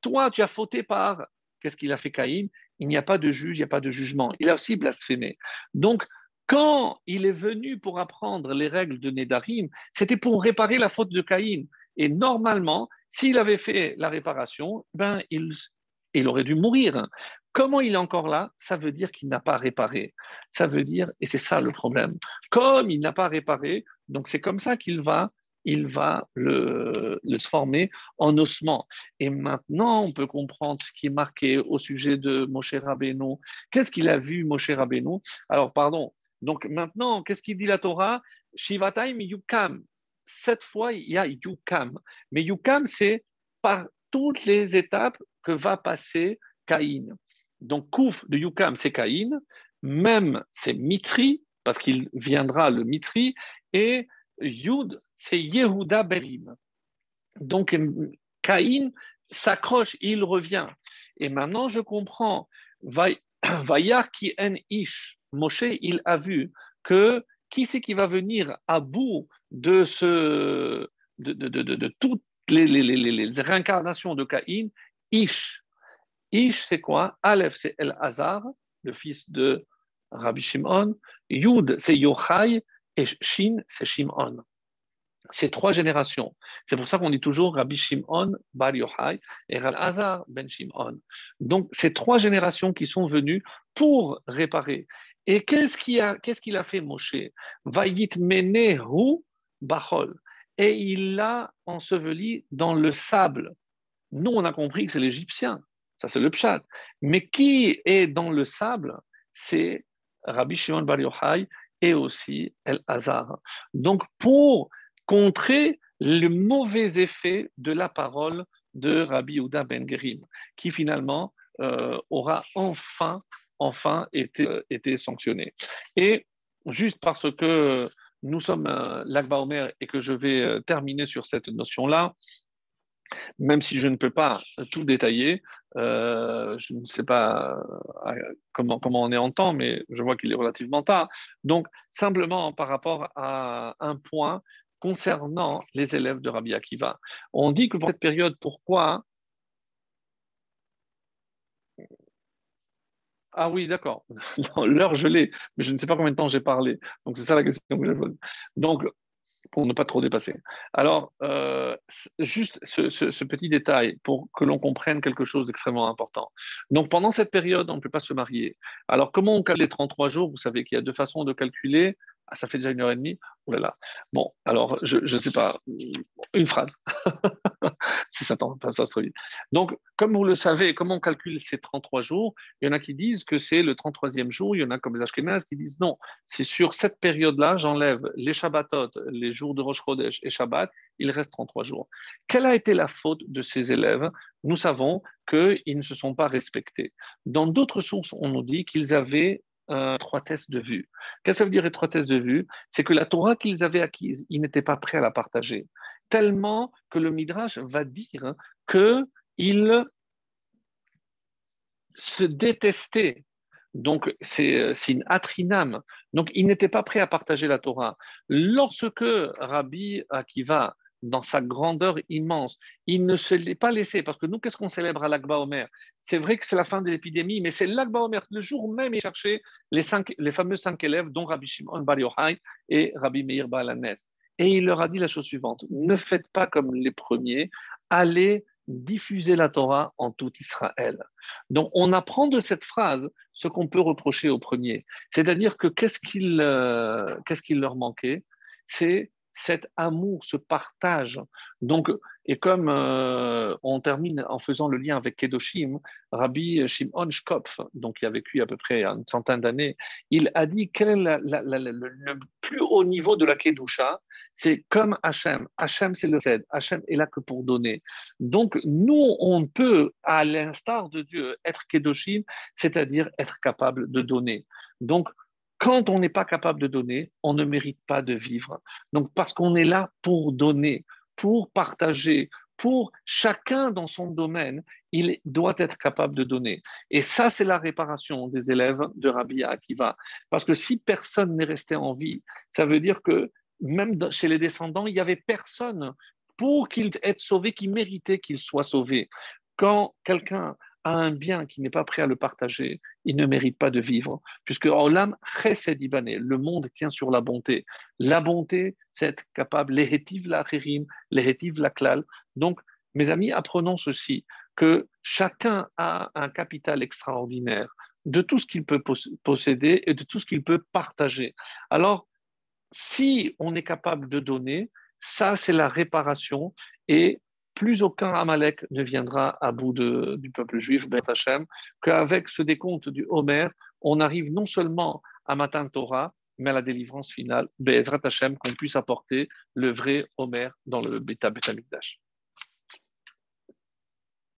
toi, tu as fauté par. Qu'est-ce qu'il a fait Caïn? Il n'y a pas de juge, il n'y a pas de jugement. Il a aussi blasphémé. Donc, quand il est venu pour apprendre les règles de Nedarim, c'était pour réparer la faute de Caïn. Et normalement, s'il avait fait la réparation, ben, il, il aurait dû mourir. Comment il est encore là? Ça veut dire qu'il n'a pas réparé. Ça veut dire, et c'est ça le problème, comme il n'a pas réparé, donc c'est comme ça qu'il va, il va le, se former en ossement. Et maintenant, on peut comprendre ce qui est marqué au sujet de Moshe Rabbeinu. Qu'est-ce qu'il a vu, Moshe Rabbeinu? Alors, pardon. Donc maintenant, qu'est-ce qu'il dit la Torah? Shivatayim Yukam. Cette fois, il y a Yukam. Mais Yukam, c'est par toutes les étapes que va passer Caïn. Donc, Kouf de Yukam, c'est Caïn. Même, c'est Mitri, parce qu'il viendra le Mitri. Et Yud, c'est Yehuda Berim. Donc, Caïn s'accroche, il revient. Et maintenant, je comprends. Vayar qui en ish. Moshe, il a vu que qui c'est qui va venir à bout de, ce, de, de, de toutes les, les, les, les, réincarnations de Caïn? Ish. Ish, c'est quoi? Aleph, c'est El Hazar, le fils de Rabbi Shimon. Yud, c'est Yochai. Et Shin, c'est Shimon. C'est trois générations. C'est pour ça qu'on dit toujours Rabbi Shimon bar Yochai et Ral Hazar ben Shimon. Donc, c'est trois générations qui sont venues pour réparer. Et qu'est-ce qu'il a, fait, Moshe? Vayit menehu bachol. Et il l'a enseveli dans le sable. Nous, on a compris que c'est l'Égyptien. Ça, c'est le pshat. Mais qui est dans le sable? C'est Rabbi Shimon Bar Yochai et aussi El Hazar. Donc, pour contrer le mauvais effet de la parole de Rabbi Yehuda Ben Gerim, qui finalement euh, aura enfin, enfin été, euh, été sanctionné. Et juste parce que nous sommes euh, l'Akba Omer et que je vais terminer sur cette notion-là, même si je ne peux pas tout détailler, je ne sais pas comment, comment on est en temps, mais je vois qu'il est relativement tard. Donc, simplement par rapport à un point concernant les élèves de Rabbi Akiva. On dit que pour cette période, pourquoi? Ah oui, d'accord. L'heure, je l'ai, mais je ne sais pas combien de temps j'ai parlé. Donc, c'est ça la question que j'ai posée. Donc, pour ne pas trop dépasser. Alors, euh, juste ce, petit détail pour que l'on comprenne quelque chose d'extrêmement important. Donc, pendant cette période, on ne peut pas se marier. Alors, comment on calcule les 33 jours? Vous savez qu'il y a deux façons de calculer. Ah, ça fait déjà une heure et demie. Oh là là. Bon, alors, je ne sais pas, une phrase. si ça passe trop vite. Donc, comme vous le savez, comment on calcule ces 33 jours Il y en a qui disent que c'est le 33e jour. Il y en a comme les Ashkenazes qui disent non, c'est sur cette période-là, j'enlève les Shabbatot, les jours de Rosh Chodesh et Shabbat, il reste 33 jours. Quelle a été la faute de ces élèves? Nous savons qu'ils ne se sont pas respectés. Dans d'autres sources, on nous dit qu'ils avaient euh, étroitesse de vue. Qu'est-ce que ça veut dire étroitesse de vue? C'est que la Torah qu'ils avaient acquise, ils n'étaient pas prêts à la partager. Tellement que le Midrash va dire qu'ils se détestaient. Donc, c'est une atrinam. Donc, ils n'étaient pas prêts à partager la Torah. Lorsque Rabbi Akiva dans sa grandeur immense. Il ne se l'est pas laissé, parce que nous, qu'est-ce qu'on célèbre à l'Akba Omer? C'est vrai que c'est la fin de l'épidémie, mais c'est l'Akba Omer. Le jour même, il cherchait les, cinq, les fameux cinq élèves, dont Rabbi Shimon Bar Yochai et Rabbi Meir Balanes. Et il leur a dit la chose suivante ne faites pas comme les premiers, allez diffuser la Torah en tout Israël. Donc, on apprend de cette phrase ce qu'on peut reprocher aux premiers. C'est-à-dire que qu'est-ce qu'il euh, leur manquait? C'est cet amour, ce partage. Donc, et comme euh, on termine en faisant le lien avec Kedoshim, Rabbi Shimon Shkopf, donc qui a vécu à peu près une centaine d'années, il a dit quel est le plus haut niveau de la Kedusha? C'est comme Hachem. Hachem, c'est le cède. Hachem est là que pour donner. Donc, nous, on peut, à l'instar de Dieu, être Kedoshim, c'est-à-dire être capable de donner. Donc, quand on n'est pas capable de donner, on ne mérite pas de vivre. Donc, parce qu'on est là pour donner, pour partager, pour chacun dans son domaine, il doit être capable de donner. Et ça, c'est la réparation des élèves de Rabbi Akiva. Parce que si personne n'est resté en vie, ça veut dire que même chez les descendants, il n'y avait personne pour qu'il être sauvé qui méritait qu'il soit sauvé. Quand quelqu'un a un bien qui n'est pas prêt à le partager, il ne mérite pas de vivre. Puisque Olam chesed le monde tient sur la bonté. La bonté, c'est être capable, lehetiv la chirim, lehetiv la klal. Donc, mes amis, apprenons ceci, que chacun a un capital extraordinaire de tout ce qu'il peut posséder et de tout ce qu'il peut partager. Alors, si on est capable de donner, ça, c'est la réparation et plus aucun Amalek ne viendra à bout du peuple juif, Beth Hashem, qu'avec ce décompte du Homer, on arrive non seulement à Matan Torah, mais à la délivrance finale, Bezrat Hashem, qu'on puisse apporter le vrai Homer dans le Beta Betamikdash.